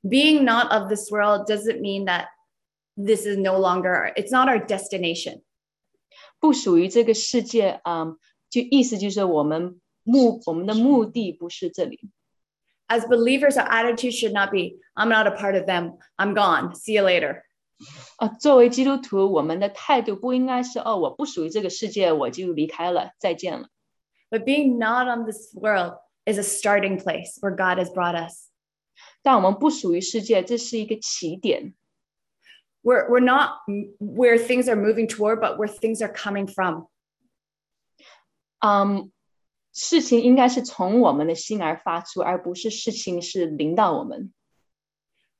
Being not of this world doesn't mean that this is no longer, it's not our destination. 不属于这个世界，嗯，就意思就是我们 目我们的目的不是这里。 As believers, our attitude should not be, I'm not a part of them. I'm gone. See you later. 啊，作为基督徒，我们的态度不应该是哦，我不属于这个世界，我就离开了，再见了。 But being not on this world is a starting place where God has brought us. 但我们不属于世界，这是一个起点。 We're, we're not m- where things are moving toward, but where things are coming from. 嗯， 事情应该是从我们的心而发出，而不是事情是临到我们。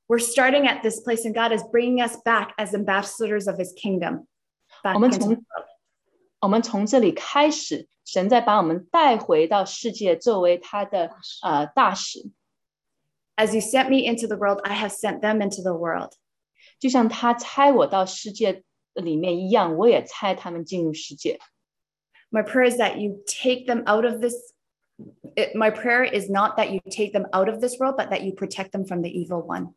We're starting at this place, and God is bringing us back as ambassadors of his kingdom. Back 我们 into 从我们从这里开始，神再把我们带回到世界，作为他的呃大使， As you sent me into the world, I have sent them into the world. 就像他差我到世界里面一样，我也差他们进入世界。 my prayer is that you take them out of this. It, my prayer is not that you take them out of this world, but that you protect them from the evil one.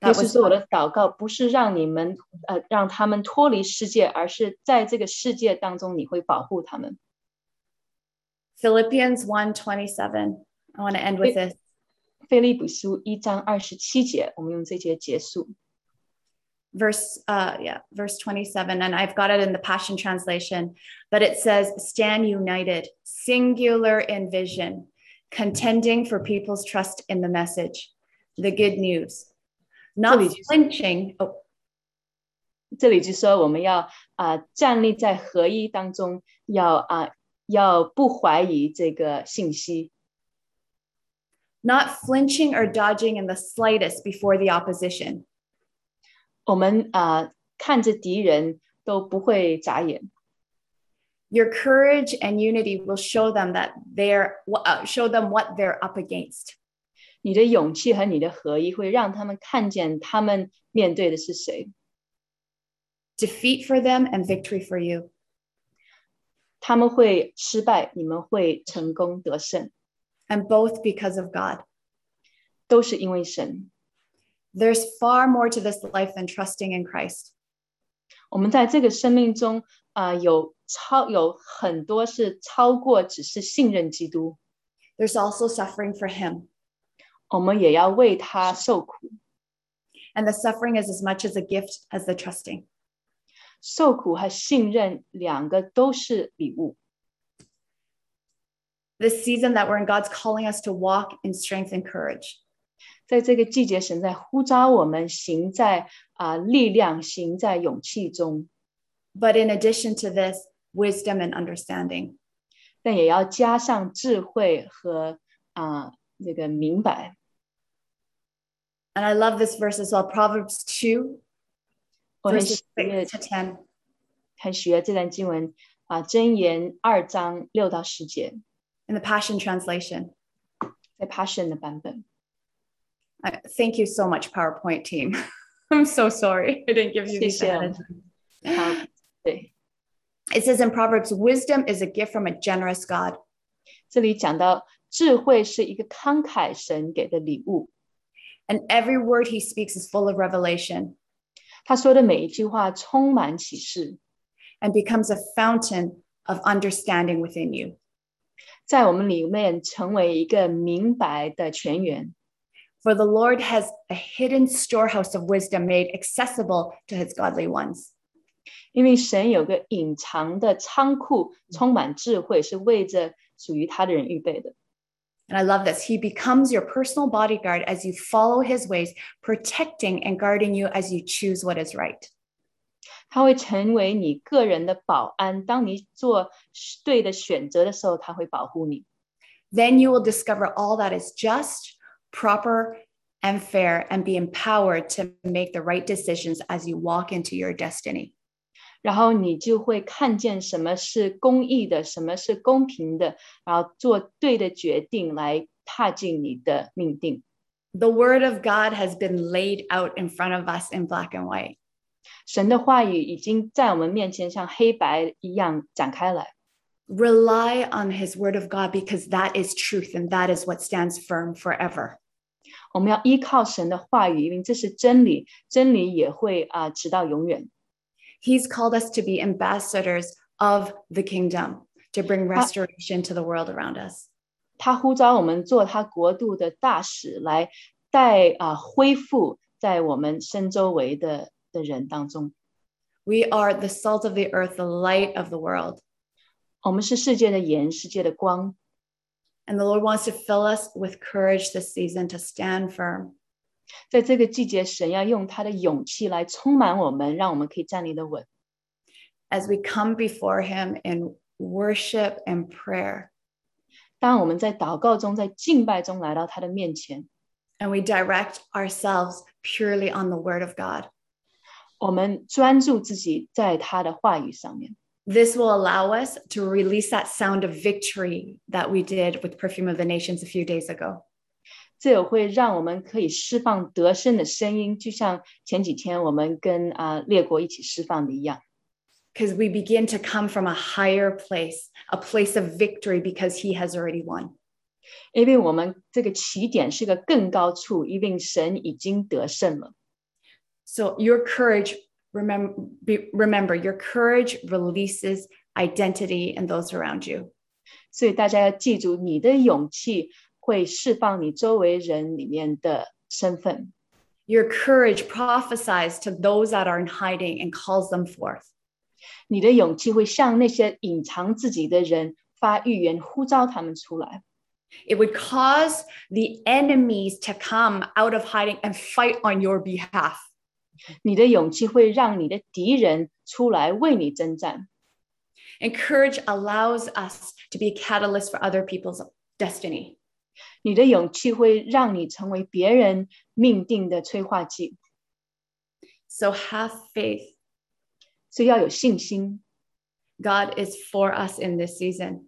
耶稣说：“我的祷告不是让你们呃让他们脱离世界，而是在这个世界当中，你会保护他们。” Philippians I want to end with this. 腓立比书一章二十七节，我们用这节结束。verse uh yeah verse 27 and i've got it in the passion translation but it says stand united singular in vision contending for people's trust in the message the good news not Really just- flinching oh, 这里就说我们要啊、站立在合一当中，要啊、要不怀疑这个信息， not flinching or dodging in the slightest before the opposition 我们啊、看着敌人都不会眨眼。 your courage and unity will show them that they're uh, show them what they're up against 你的勇气和你的合一会让他们看见他们面对的是谁， defeat for them and victory for you 他们会失败，你们会成功得胜， and both because of god 都是因为神。 There's far more to this life than trusting in Christ. 我们在这个生命中啊、有超有很多是超过只是信任基督， There's also suffering for Him. 我们也要为他受苦。 And the suffering is as much as a gift as the trusting. 受苦和信任两个都是礼物。 This season that we're in, God's calling us to walk in strength and courage. 在这个季节，神在呼召我们行在啊、力量，行在勇气中，But in addition to this, wisdom and understanding. 但也要加上智慧和啊、这个明白。And I love this verse as well Proverbs 2, 我很 verses 喜悦6 to 10. 很喜悦这段经文啊，箴言二章六到十节，In the Passion Translation. 在 Passion 的版本。I, thank you so much, PowerPoint team. I'm so sorry. I didn't give you 谢 these 谢 ahead of time. 好，对， It says in Proverbs, wisdom is a gift from a generous God. 这里讲到智慧是一个慷慨神给的礼物， And every word he speaks is full of revelation 他说的每一句话充满启示， and becomes a fountain of understanding within you. 在我们里面成为一个明白的泉源。 For the Lord has a hidden storehouse of wisdom made accessible to his godly ones. 因为神有个隐藏的仓库，充满智慧，是为着属于他的人预备的。 And I love this. He becomes your personal bodyguard as you follow his ways, protecting and guarding you as you choose what is right. 他会成为你个人的保安，当你做对的选择的时候，他会保护你。 Then you will discover all that is just, proper, and fair, and be empowered to make the right decisions as you walk into your destiny. 然后你就会看见什么是公义的，什么是公平的，然后做对的决定来踏进你的命定。 The word of God has been laid out in front of us in black and white. 神的话语已经在我们面前像黑白一样展开来。 Rely on his word of God because that is truth and that is what stands firm forever. 我们要依靠神的话语，因为这是真理，真理也会啊、直到永远。 He's called us to be ambassadors of the kingdom, to bring restoration to the world around us. 他呼召我们做他国度的大使，来带啊、恢复在我们身周围的的人当中。 We are the salt of the earth, the light of the world. 我们是世界的盐，世界的光。 And the Lord wants to fill us with courage this season to stand firm. 在这个季节，神要用他的勇气来充满我们，让我们可以站立的稳。 as we come before him in worship and prayer. 当我们在祷告中，在敬拜中来到他的面前， And we direct ourselves purely on the word of God. 我们专注自己在他的话语上面。 This will allow us to release that sound of victory that we did with Perfume of the Nations a few days ago. 这也会让我们可以释放得胜的声音，就像前几天我们跟啊、列国一起释放的一样。 Because we begin to come from a higher place, a place of victory, because he has already won. 因为我们这个起点是个更高处，因为神已经得胜了。 So your courage, remember, be, remember, your courage releases identity in those around you. 所以大家要记住，你的勇气会释放你周围人里面的身份。 Your courage prophesies to those that are in hiding and calls them forth. 你的勇气会向那些隐藏自己的人发预言，呼召他们出来。 It would cause the enemies to come out of hiding and fight on your behalf. 你的勇气会让你的敌人出来为你征战。 And courage allows us to be a catalyst for other people's destiny. 你的勇气会让你成为别人命定的催化剂。 So have faith. 所以要有信心， God is for us in this season.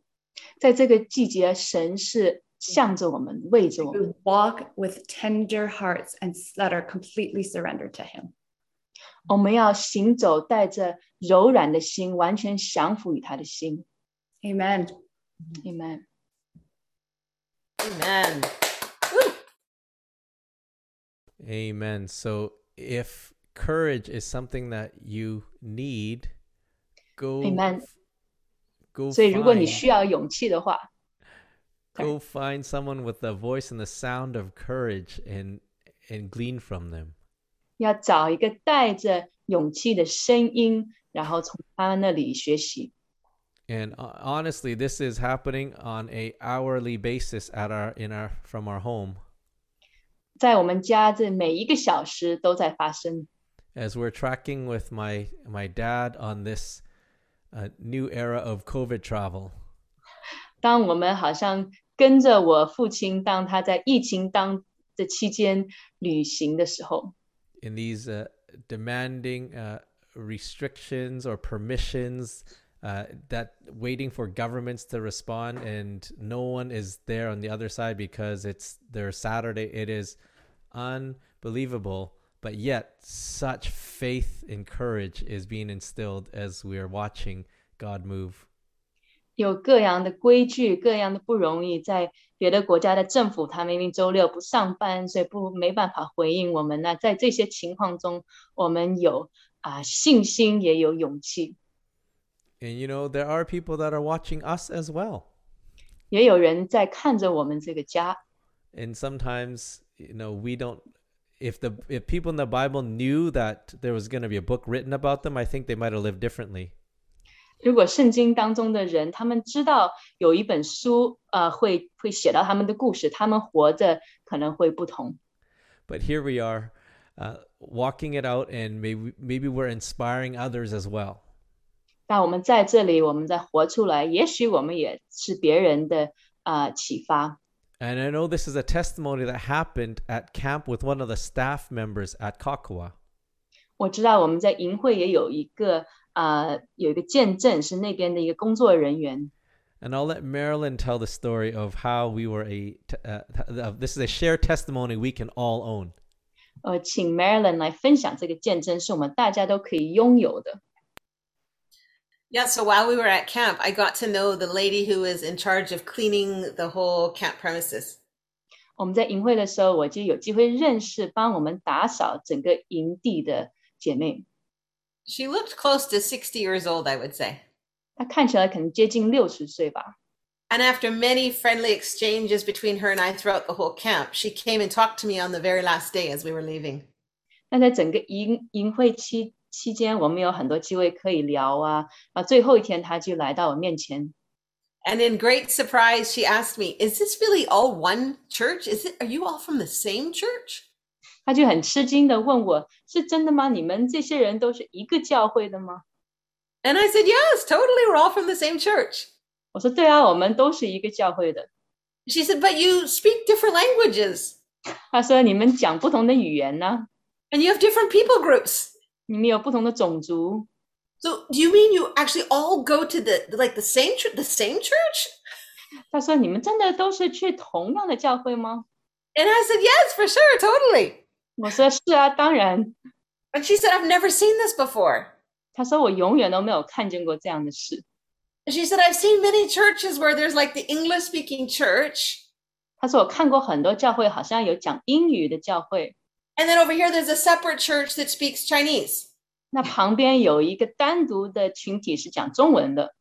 在这个季节，神是向着我们，为着我们。 We walk with tender hearts and that are completely surrendered to Him. 我们要行走，带着柔软的心，完全降服于他的心。 Amen. Amen。 Amen. Amen. So if courage is something that you need, go Amen. go 所以，如果你 find 需要勇气的话， go find someone with the voice and the sound of courage and and glean from them. 要找一个带着勇气的声音，然后从他那里学习。 And uh, honestly, this is happening on a hourly basis at our in our from our home 在我们家，这每一个小时都在发生。 as we're tracking with my my dad on this uh, new era of COVID travel. 当我们好像跟着我父亲，当他在疫情当这期间旅行的时候， In these uh, demanding uh, restrictions or permissions uh, that waiting for governments to respond and no one is there on the other side because it's their saturday it is unbelievable but yet such faith and courage is being instilled as we are watching God move. 有各样的规矩，各样的不容易。在别的国家的政府，他明明周六不上班，所以不没办法回应我们。那在这些情况中，我们有啊、信心，也有勇气， And you know, there are people that are watching us as well. 也有人在看着我们这个家。 And sometimes, you know, we don't if the if people in the Bible knew that there was going to be a book written about them, I think they might have lived differently. 如果圣经当中的人，他们知道有一本书，呃，会会写到他们的故事，他们活着可能会不同。 But here we are, uh, walking it out, and maybe maybe we're inspiring others as well. 那我们在这里，我们在活出来，也许我们也是别人的啊、呃启发。 And I know this is a testimony that happened at camp with one of the staff members at Kakua. 我知道我们在营会也有一个啊、呃有一个见证，是那边的一个工作人员。 And I'll let Marilyn tell the story of how we were a. T- uh, th- this is a shared testimony we can all own. 呃，请 Marilyn 来分享这个见证，是我们大家都可以拥有的。 Yeah, so while we were at camp, I got to know the lady who was in charge of cleaning the whole camp premises. 我们在营会的时候，我就有机会认识帮我们打扫整个营地的 姐妹。 She looked close to 60 years old, I would say. 她看起来可能接近六十岁吧。 And after many friendly exchanges between her and I throughout the whole camp, she came and talked to me on the very last day as we were leaving. 那在整个营营会期期间，我们有很多机会可以聊啊。啊，最后一天，她就来到我面前， And in great surprise, she asked me, Is this really all one church? Is it, are you all from the same church? 她就很吃惊的问我：“是真的吗？你们这些人都是一个教会的吗 And I said, Yes, totally. We're all from the same church.？” 我说：“对啊，我们都是一个教会的。 She said, But you speak different languages ”她说：“你们讲不同的语言呢、 and you have different people groups. 你们有不同的种族， So do you mean you actually all go to the like the same church the same church? 她说：“你们真的都是去同样的教会吗 And I said, Yes, for sure, totally.？” 我说：“是啊，当然。 And she said, I've never seen this before. ”她说：“我永远都没有看见过这样的事。 And she said, I've seen many churches where there's like the English speaking church. ”她说：“我看过很多教会，好像有讲英语的教会， And then over here, there's a separate church that speaks Chinese. 那旁边有一个单独的群体是讲中文的，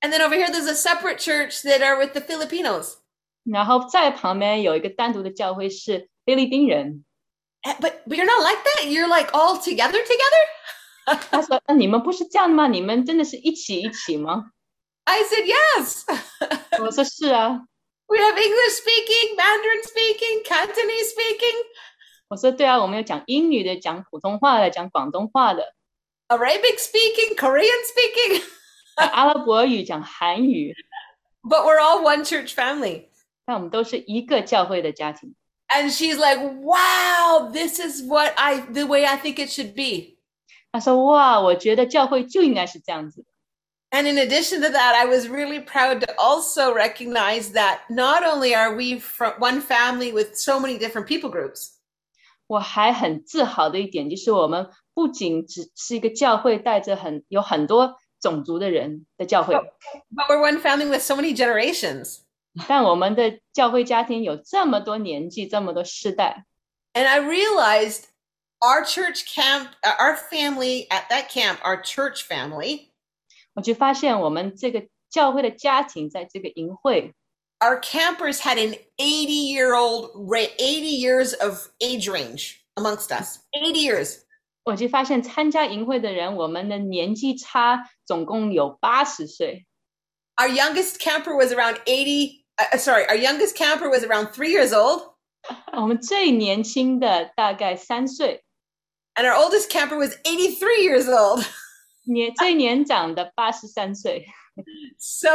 And then over here, there's a separate church that are with the Filipinos. 然后在旁边有一个单独的教会是菲律宾人。 Eh, But but you're not like that. You're like all together together. 他说：“那你们不是这样的吗？你们真的是一起一起吗 I said yes. ？”我说：“是啊。 we have English speaking, Mandarin speaking, Cantonese speaking, ”我说：“对啊，我们有讲英语的，讲普通话的，讲广东话的， Arabic speaking, Korean speaking. 讲阿拉伯语，讲韩语。 But we're all one church family. 但我们都是一个教会的家庭。 And she's like, "Wow, this is what I the way I think it should be." 他说：“哇，我觉得教会就应该是这样子的。 And in addition to that, I was really proud to also recognize that not only are we from one family with so many different people groups, 我还很自豪的一点就是，我们不仅只是一个教会，带着很有很多种族的人的教会， but we're one family with so many generations. 但我们的教会家庭有这么多年纪，这么多世代。 And I realized our church camp, uh, our family at that camp, our church family, 我就发现我们这个教会的家庭在这个营会， our campers had an 80 year old, 80 years of age range amongst us. 80 years. 我就发现参加营会的人，我们的年纪差总共有八十岁。 Our youngest camper was around 80. Uh, sorry, our youngest camper was around three years old, 我们最年轻的大概三岁， and our oldest camper was 83 years old. 年最年长的八十三岁。 So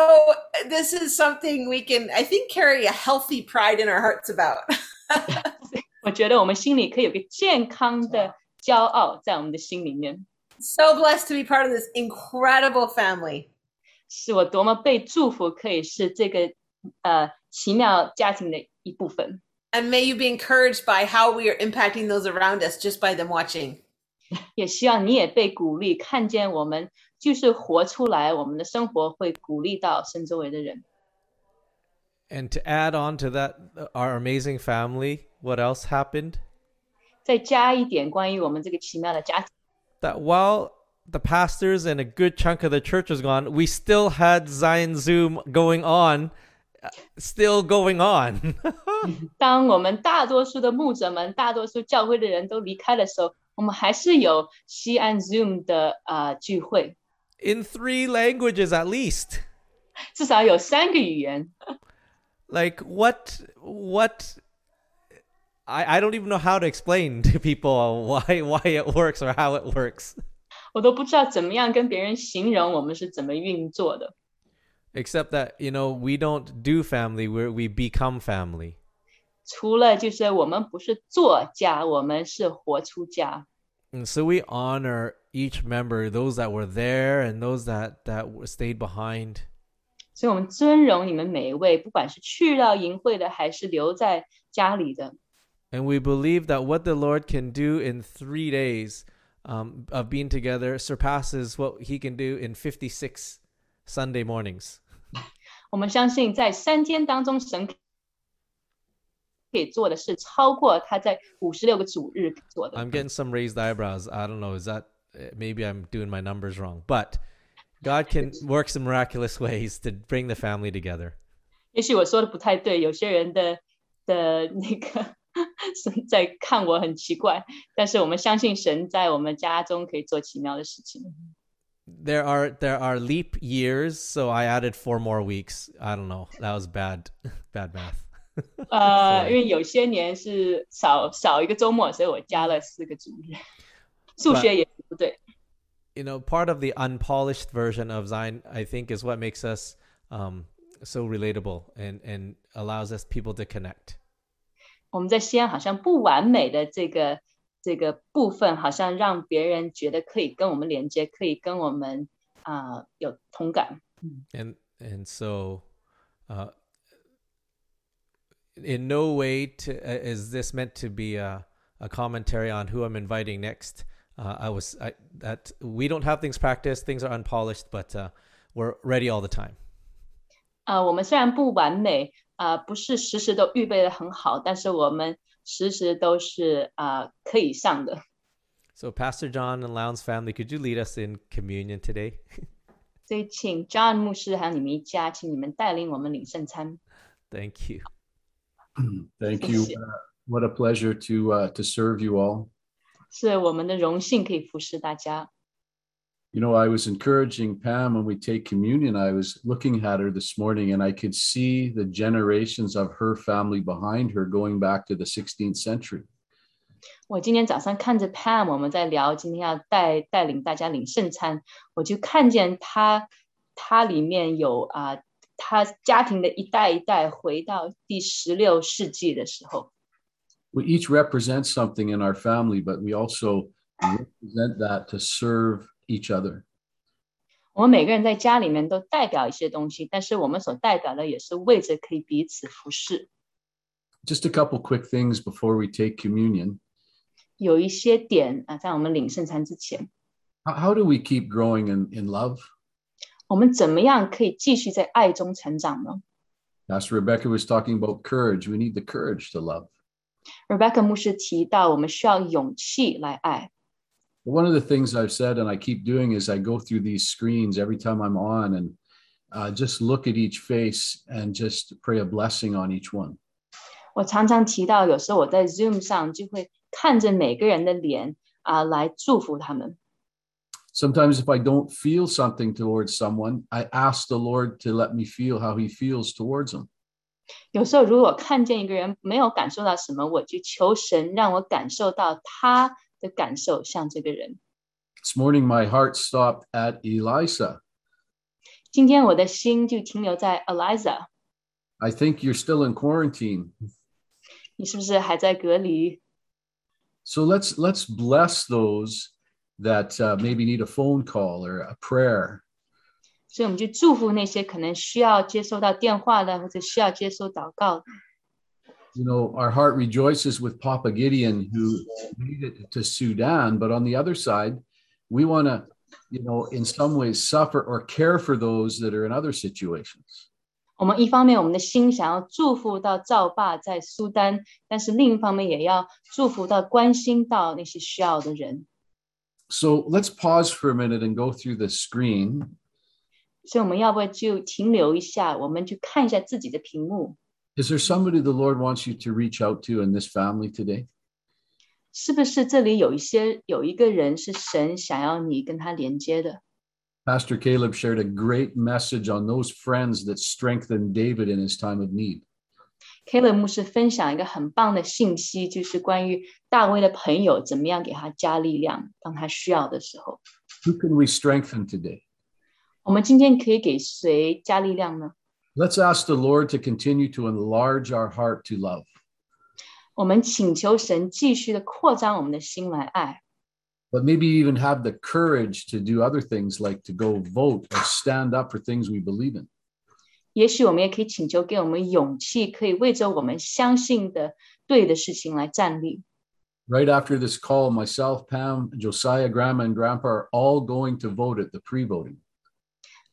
this is something we can, I think, carry a healthy pride in our hearts about. 我觉得我们心里可以有个健康的骄傲在我们的心里面， so blessed to be part of this incredible family. 是我多么被祝福，可以是这个 呃奇妙家庭的一部分。 And may you be encouraged by how we are impacting those around us just by them watching. 也希望你也被鼓励，看见我们就是活出来，我们的生活会鼓励到身周围的人。 And to add on to that, our amazing family, what else happened? 再加一点关于我们这个奇妙的家庭， That while the pastors and a good chunk of the church was gone, we still had Zion Zoom going on, uh, still going on 当我们大多数的牧者们、大多数教会的人都离开的时候，我们还是有锡安 Zoom 的啊、呃、聚会，in three languages at least. 至少有三个语言。Like what? What? I I don't even know how to explain to people why why it works or how it works. 我都不知道怎么样跟别人形容我们是怎么运作的。Except that, you know, we don't do family, we we become family. 除了就是我们不是作家，我们是活出家。 And so we honor each member, those that were there and those that that stayed behind. 所以，我们尊荣你们每一位，不管是去到营会的，还是留在家里的。 And we believe that what the Lord can do in 3 days um, of being together surpasses what he can do in 56 Sunday mornings. 我们相信，在三天当中，神可以做的事，超过他在五十六个主日做的。I'm getting some raised eyebrows. I don't know. Is that uh, maybe I'm doing my numbers wrong? But God can work some miraculous ways to bring the family together. 也许我说的不太对，有些人的的那个神在看我很奇怪，但是我们相信神在我们家中可以做奇妙的事情。there are there are leap years, so I added four more weeks. I don't know. That was bad bad math. Uh, you know, part of the unpolished version of Zion, I think, is what makes us um, so relatable and and allows us people to connect. 我们在锡安好像不完美的这个这个部分，好像让别人觉得可以跟我们连接，可以跟我们啊、有同感。And and so, uh, in no way to, uh, is this meant to be a, a commentary on who I'm inviting next. Uh, I was I, that we don't have things practiced, things are unpolished, but uh, we're ready all the time. 啊、我们虽然不完美，啊、不是时时都预备的很好，但是我们时时都是啊、可以上的。 So, Pastor John and Lowndes family, could you lead us in communion today? 所以，请 John 牧师还有你们一家，请你们带领我们领圣餐。 Thank you. Thank you. Yes. Uh, what a pleasure to uh, to serve you all. 是我们的荣幸可以服侍大家。 You know, I was encouraging Pam when we take communion. I was looking at her this morning and I could see the generations of her family behind her going back to the 16th century. 我今天早上看着 Pam，我们在聊今天要带带领大家领圣餐，我就看见他他里面有啊，他家庭的一代一代回到第十六世纪的时候， We each represent something in our family, but we also represent that to serve each other. 我们每个人在家里面都代表一些东西，但是我们所代表的也是为着可以彼此服侍。 Just a couple quick things before we take communion. 有一些点啊，在我们领圣餐之前， How, how do we keep growing in, in love? 我们怎么样可以继续在爱中成长呢 Pastor Rebecca was talking about courage. We need the courage to love. ？Rebecca 牧师提到，我们需要勇气来爱。 One of the things I've said and I keep doing is I go through these screens every time I'm on and uh, just look at each face and just pray a blessing on each one. 我常常提到，有时候我在 Zoom 上就会看着每个人的脸啊、来祝福他们。 Sometimes if I don't feel something towards someone, I ask the Lord to let me feel how he feels towards them. 有时候如果看见一个人没有感受到什么，我就求神让我感受到他 的感受，像这个人。 This morning, my heart stopped at Elisa. 今天我的心就停留在 Eliza， I think you're still in quarantine. 你是不是还在隔离？ So let's let's bless those that uh, maybe need a phone call or a prayer. 所以我们就祝福那些可能需要接收到电话的，或者需要接收祷告的。 you know, our heart rejoices with Papa Gideon who made it to Sudan, but on the other side, we want to, you know, in some ways suffer or care for those that are in other situations. 我们一方面我们的心想要祝福到赵爸在苏丹，但是另一方面也要祝福到关心到那些需要的人。 So let's pause for a minute and go through the screen. 所以我们要不要就停留一下，我们去看一下自己的屏幕， Is there somebody the Lord wants you to reach out to in this family today? 是不是这里有一些有一个人是神想要你跟他连接的？ Pastor Caleb shared a great message on those friends that strengthened David in his time of need. K 勒牧师分享一个很棒的信息，就是关于大卫的朋友怎么样给他加力量，当他需要的时候。 Who can we strengthen today? 我们今天可以给谁加力量呢？ Let's ask the Lord to continue to enlarge our heart to love. 我们请求神继续的扩张我们的心来爱， but maybe even have the courage to do other things like to go vote or stand up for things we believe in. 也许我们也可以请求给我们勇气，可以为着我们相信的对的事情来站立。 Right after this call, myself, Pam, Josiah, Grandma, and Grandpa are all going to vote at the pre voting.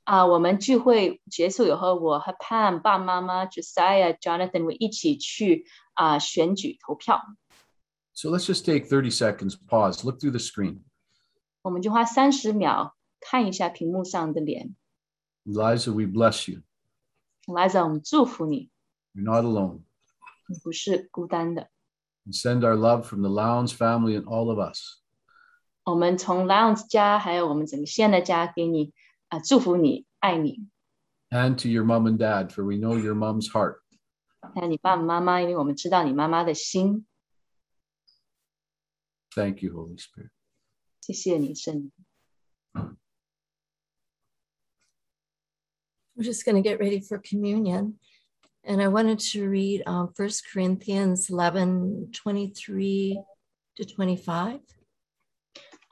啊，我们聚会结束以后，我和 Pam、爸爸妈妈、Josiah、Jonathan 会一起去啊选举投票。 So let's just take 30 seconds, pause, look through the screen. 我们就花三十秒看一下屏幕上的脸。 Eliza, we bless you. 来着，我们祝福你， You're not alone. 你不是孤单的。 And send our love from the Lowndes family and all of us. 我们从 Lions 家，还有我们整个县的家，给你 啊祝福你，爱你， And to your mom and dad, for we know your mom's heart. 还有你爸爸妈妈，因为我们知道你妈妈的心。 Thank you, Holy Spirit. 谢谢你，圣灵。 We're just going to get ready for communion. And I wanted to read um, 1 Corinthians 11 23 to 25.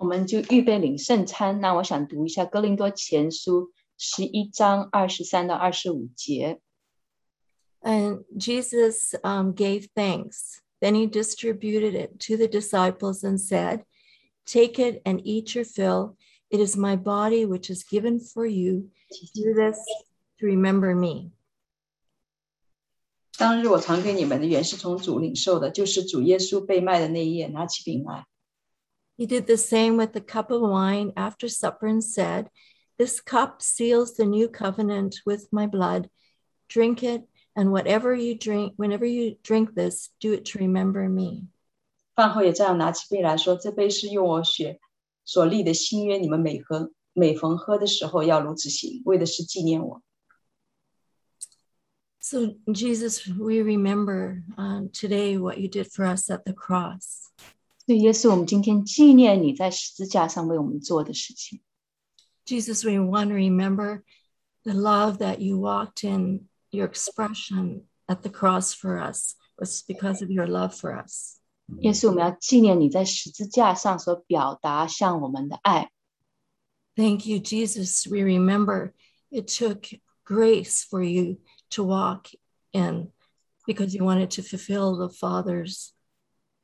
我们就预备领圣餐。那我想读一下《哥林多前书》十一章二十三到二十五节。 And Jesus um, gave thanks. Then he distributed it to the disciples and said, Take it and eat your fill. It is my body, which is given for you. Do this to remember me. 当日我传给你们的原是从主领受的，就是主耶稣被卖的那一夜，拿起饼来。 He did the same with the cup of wine after supper and said, This cup seals the new covenant with my blood. Drink it, and whatever you drink, whenever you drink this, do it to remember me. 饭后也这样拿起杯来说：“这杯是用我血所立的新约，你们每喝每逢喝的时候要如此行，为的是纪念我。” So, Jesus, we remember um, today what you did for us at the cross. 所以，耶稣，我们今天纪念你在十字架上为我们做的事情。 Jesus, we want to remember the love that you walked in, your expression at the cross for us was because of your love for us. 耶稣，我们要纪念你在十字架上所表达向我们的爱。 Thank you, Jesus. We remember it took grace for you to walk in because you wanted to fulfill the Father's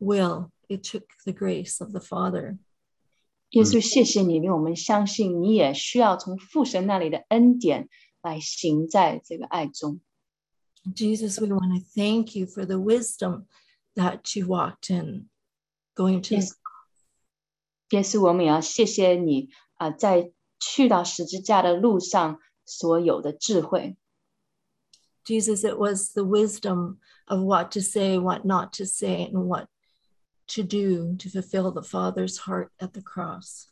will. It took the grace of the Father. 耶稣，谢谢你，因为我们相信你也需要从父神那里的恩典来行在这个爱中。 Jesus, we want to thank you for the wisdom that you walked in going to Yes. 耶稣，我们也要谢谢你啊、在去到十字架的路上所有的智慧。 Jesus, it was the wisdom of what to say, what not to say, and what to do to fulfill the Father's heart at the cross.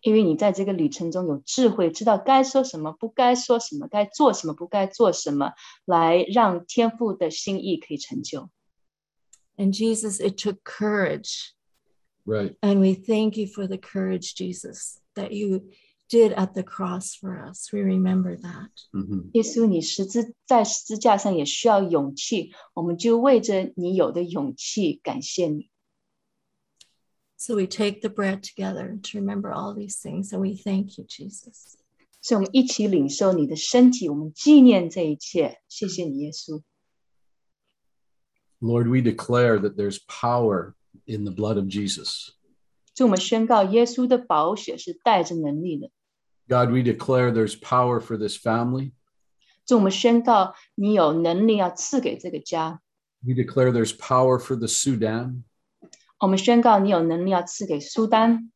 因为你在这个旅程中有智慧，知道该说什么，不该说什么，该做什么，不该做什么，来让天父的心意可以成就。 And Jesus, it took courage. Right. And we thank you for the courage, Jesus, that you did at the cross for us. We remember that. Mhm. 耶稣，你十字在十字架上也需要勇气，我们就为着你有的勇气感谢你。 So we take the bread together to remember all these things. And we thank you, Jesus. 所以，我们一起领受你的身体，我们纪念这一切。谢谢你，耶稣。 Lord, we declare that there's power in the blood of Jesus. 主，我们宣告耶稣的宝血是带着能力的。 God, we declare there's power for this family. 主，我们宣告你有能力要赐给这个家。 We declare there's power for the Sudan. 我们宣告你有能力要赐给苏丹。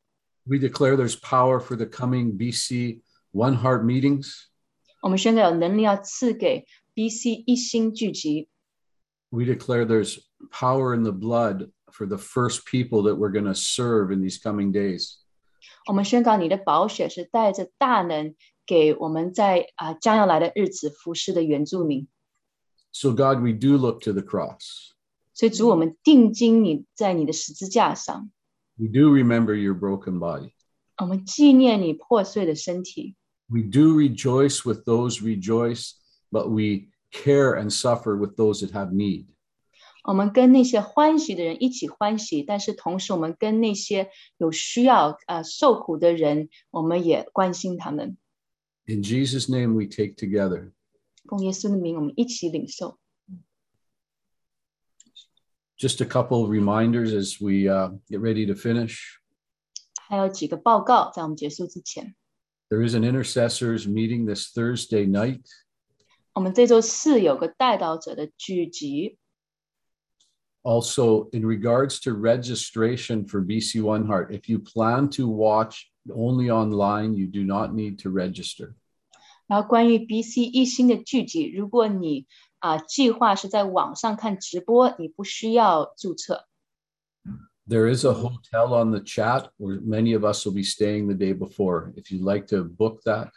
We declare there's power for the coming BC One Heart meetings. 我们宣告有能力要赐给 BC 一心聚集。 We declare there's power in the blood for the first people that we're going to serve in these coming days. 我们宣告你的宝血是带着大能给我们在啊、将要来的日子服侍的原住民。 So, God, we do look to the cross. 所以主，我们定睛你在你的十字架上， We do remember your broken body. 我们纪念你破碎的身体。 We do rejoice with those rejoice, but we care and suffer with those that have need. 我们跟那些欢喜的人一起欢喜，但是同时我们跟那些有需要呃受苦的人，我们也关心他们。 In Jesus' name, we take together. 奉耶稣的名，我们一起领受。 Just a couple of reminders as we uh, get ready to finish. 还有几个报告，在我们结束之前， There is an intercessors meeting this Thursday night. 我们这周四有个带导者的聚集。 Also, in regards to registration for BC One Heart, if you plan to watch only online, you do not need to register. 然后关于 BC 一星的聚集，如果你 啊、计划是在网上看直播，你不需要注册。There is a hotel on the chat where many of us will be staying the day before. If you'd like to book that,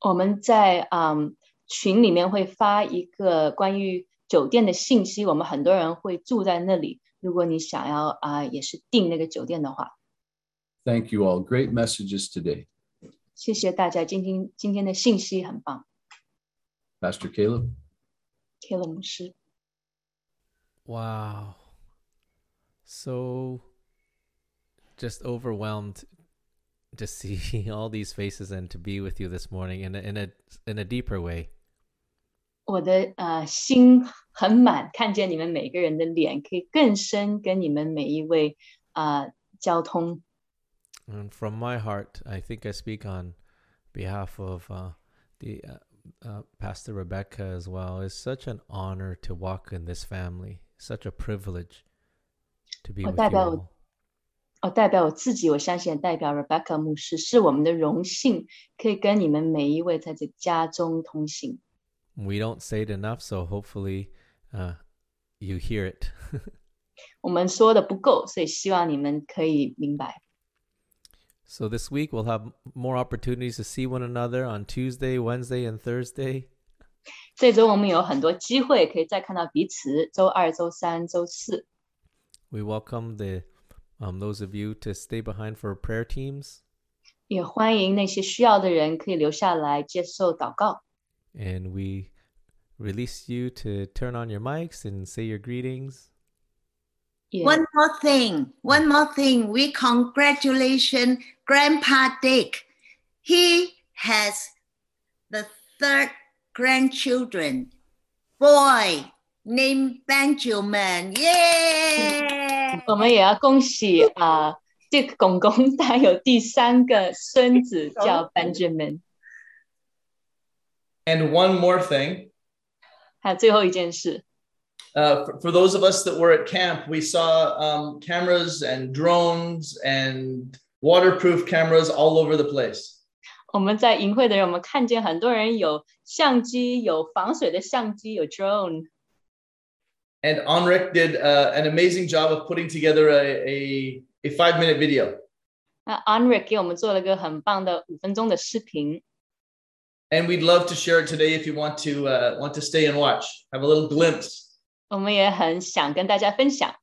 我们在嗯群里面会发一个关于酒店的信息，我们很多人会住在那里。如果你想要啊、也是订那个酒店的话，thank you all. Great messages today. 谢谢大家，今天今天的信息很棒。Pastor Caleb. K 了牧师， Wow. So just overwhelmed to see all these faces and to be with you this morning in a, in a in a deeper way. 我的呃心很满，看见你们每个人的脸，可以更深跟你们每一位啊、交通。 And from my heart, I think I speak on behalf of uh, the uh, uh, Pastor Rebecca as well. It's such an honor to walk in this family. Such a privilege to be Oh, with 代 you 表 all. 哦，代表我自己，我相信也代表 Rebecca 牧师，是我们的荣幸，可以跟你们每一位在这家中同行。 We don't say it enough, so hopefully uh, you hear it. 我们说的不够，所以希望你们可以明白。 So this week we'll have more opportunities to see one another on Tuesday, Wednesday, and Thursday. 这周我们有很多机会可以再看到彼此，周二、周三、周四。 We welcome the um, those of you to stay behind for prayer teams, 也欢迎那些需要的人可以留下来接受祷告。 and we release you to turn on your mics and say your greetings. 也 One more thing, one more thing. We congratulate Grandpa Dick. He has the third grandchildren, boy named Benjamin. Yay! 我们也要恭喜啊、这个公公他有第三个孙子叫 Benjamin。 And one more thing, 还有最后一件事， uh, for, for those of us that were at camp, we saw um, cameras and drones and waterproof cameras all over the place. 我们在营会的人，我们看见很多人有相机，有防水的相机，有 drone。 And Onric did uh, an amazing job of putting together a, a, a five minute video. 那 Anric 给我们做了个很棒的五分钟的视频， And we'd love to share it today if you want to uh, want to stay and watch. Have a little glimpse. 我们也很想跟大家分享。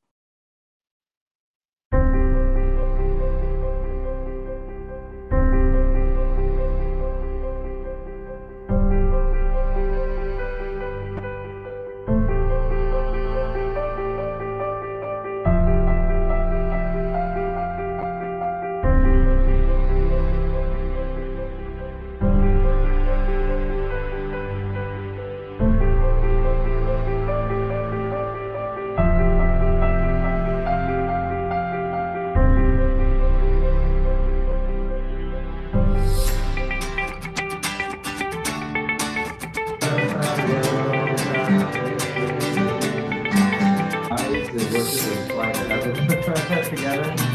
Together.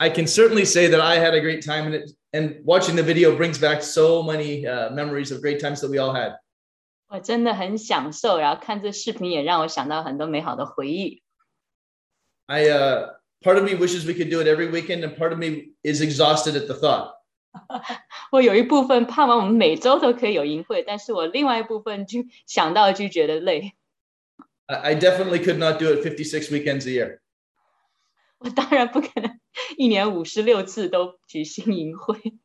I can certainly say that I had a great time in it and watching the video brings back so many uh, memories of great times that we all had. 我真的很享受，然后看这视频也让我想到很多美好的回忆。 I uh, part of me wishes we could do it every weekend, and part of me is exhausted at the thought. 我有一部分盼望我们每周都可以有营会，但是我另外一部分就想到就觉得累。 I, I definitely could not do it 56 weekends a year. 我当然不可能一年五十六次都举行营会。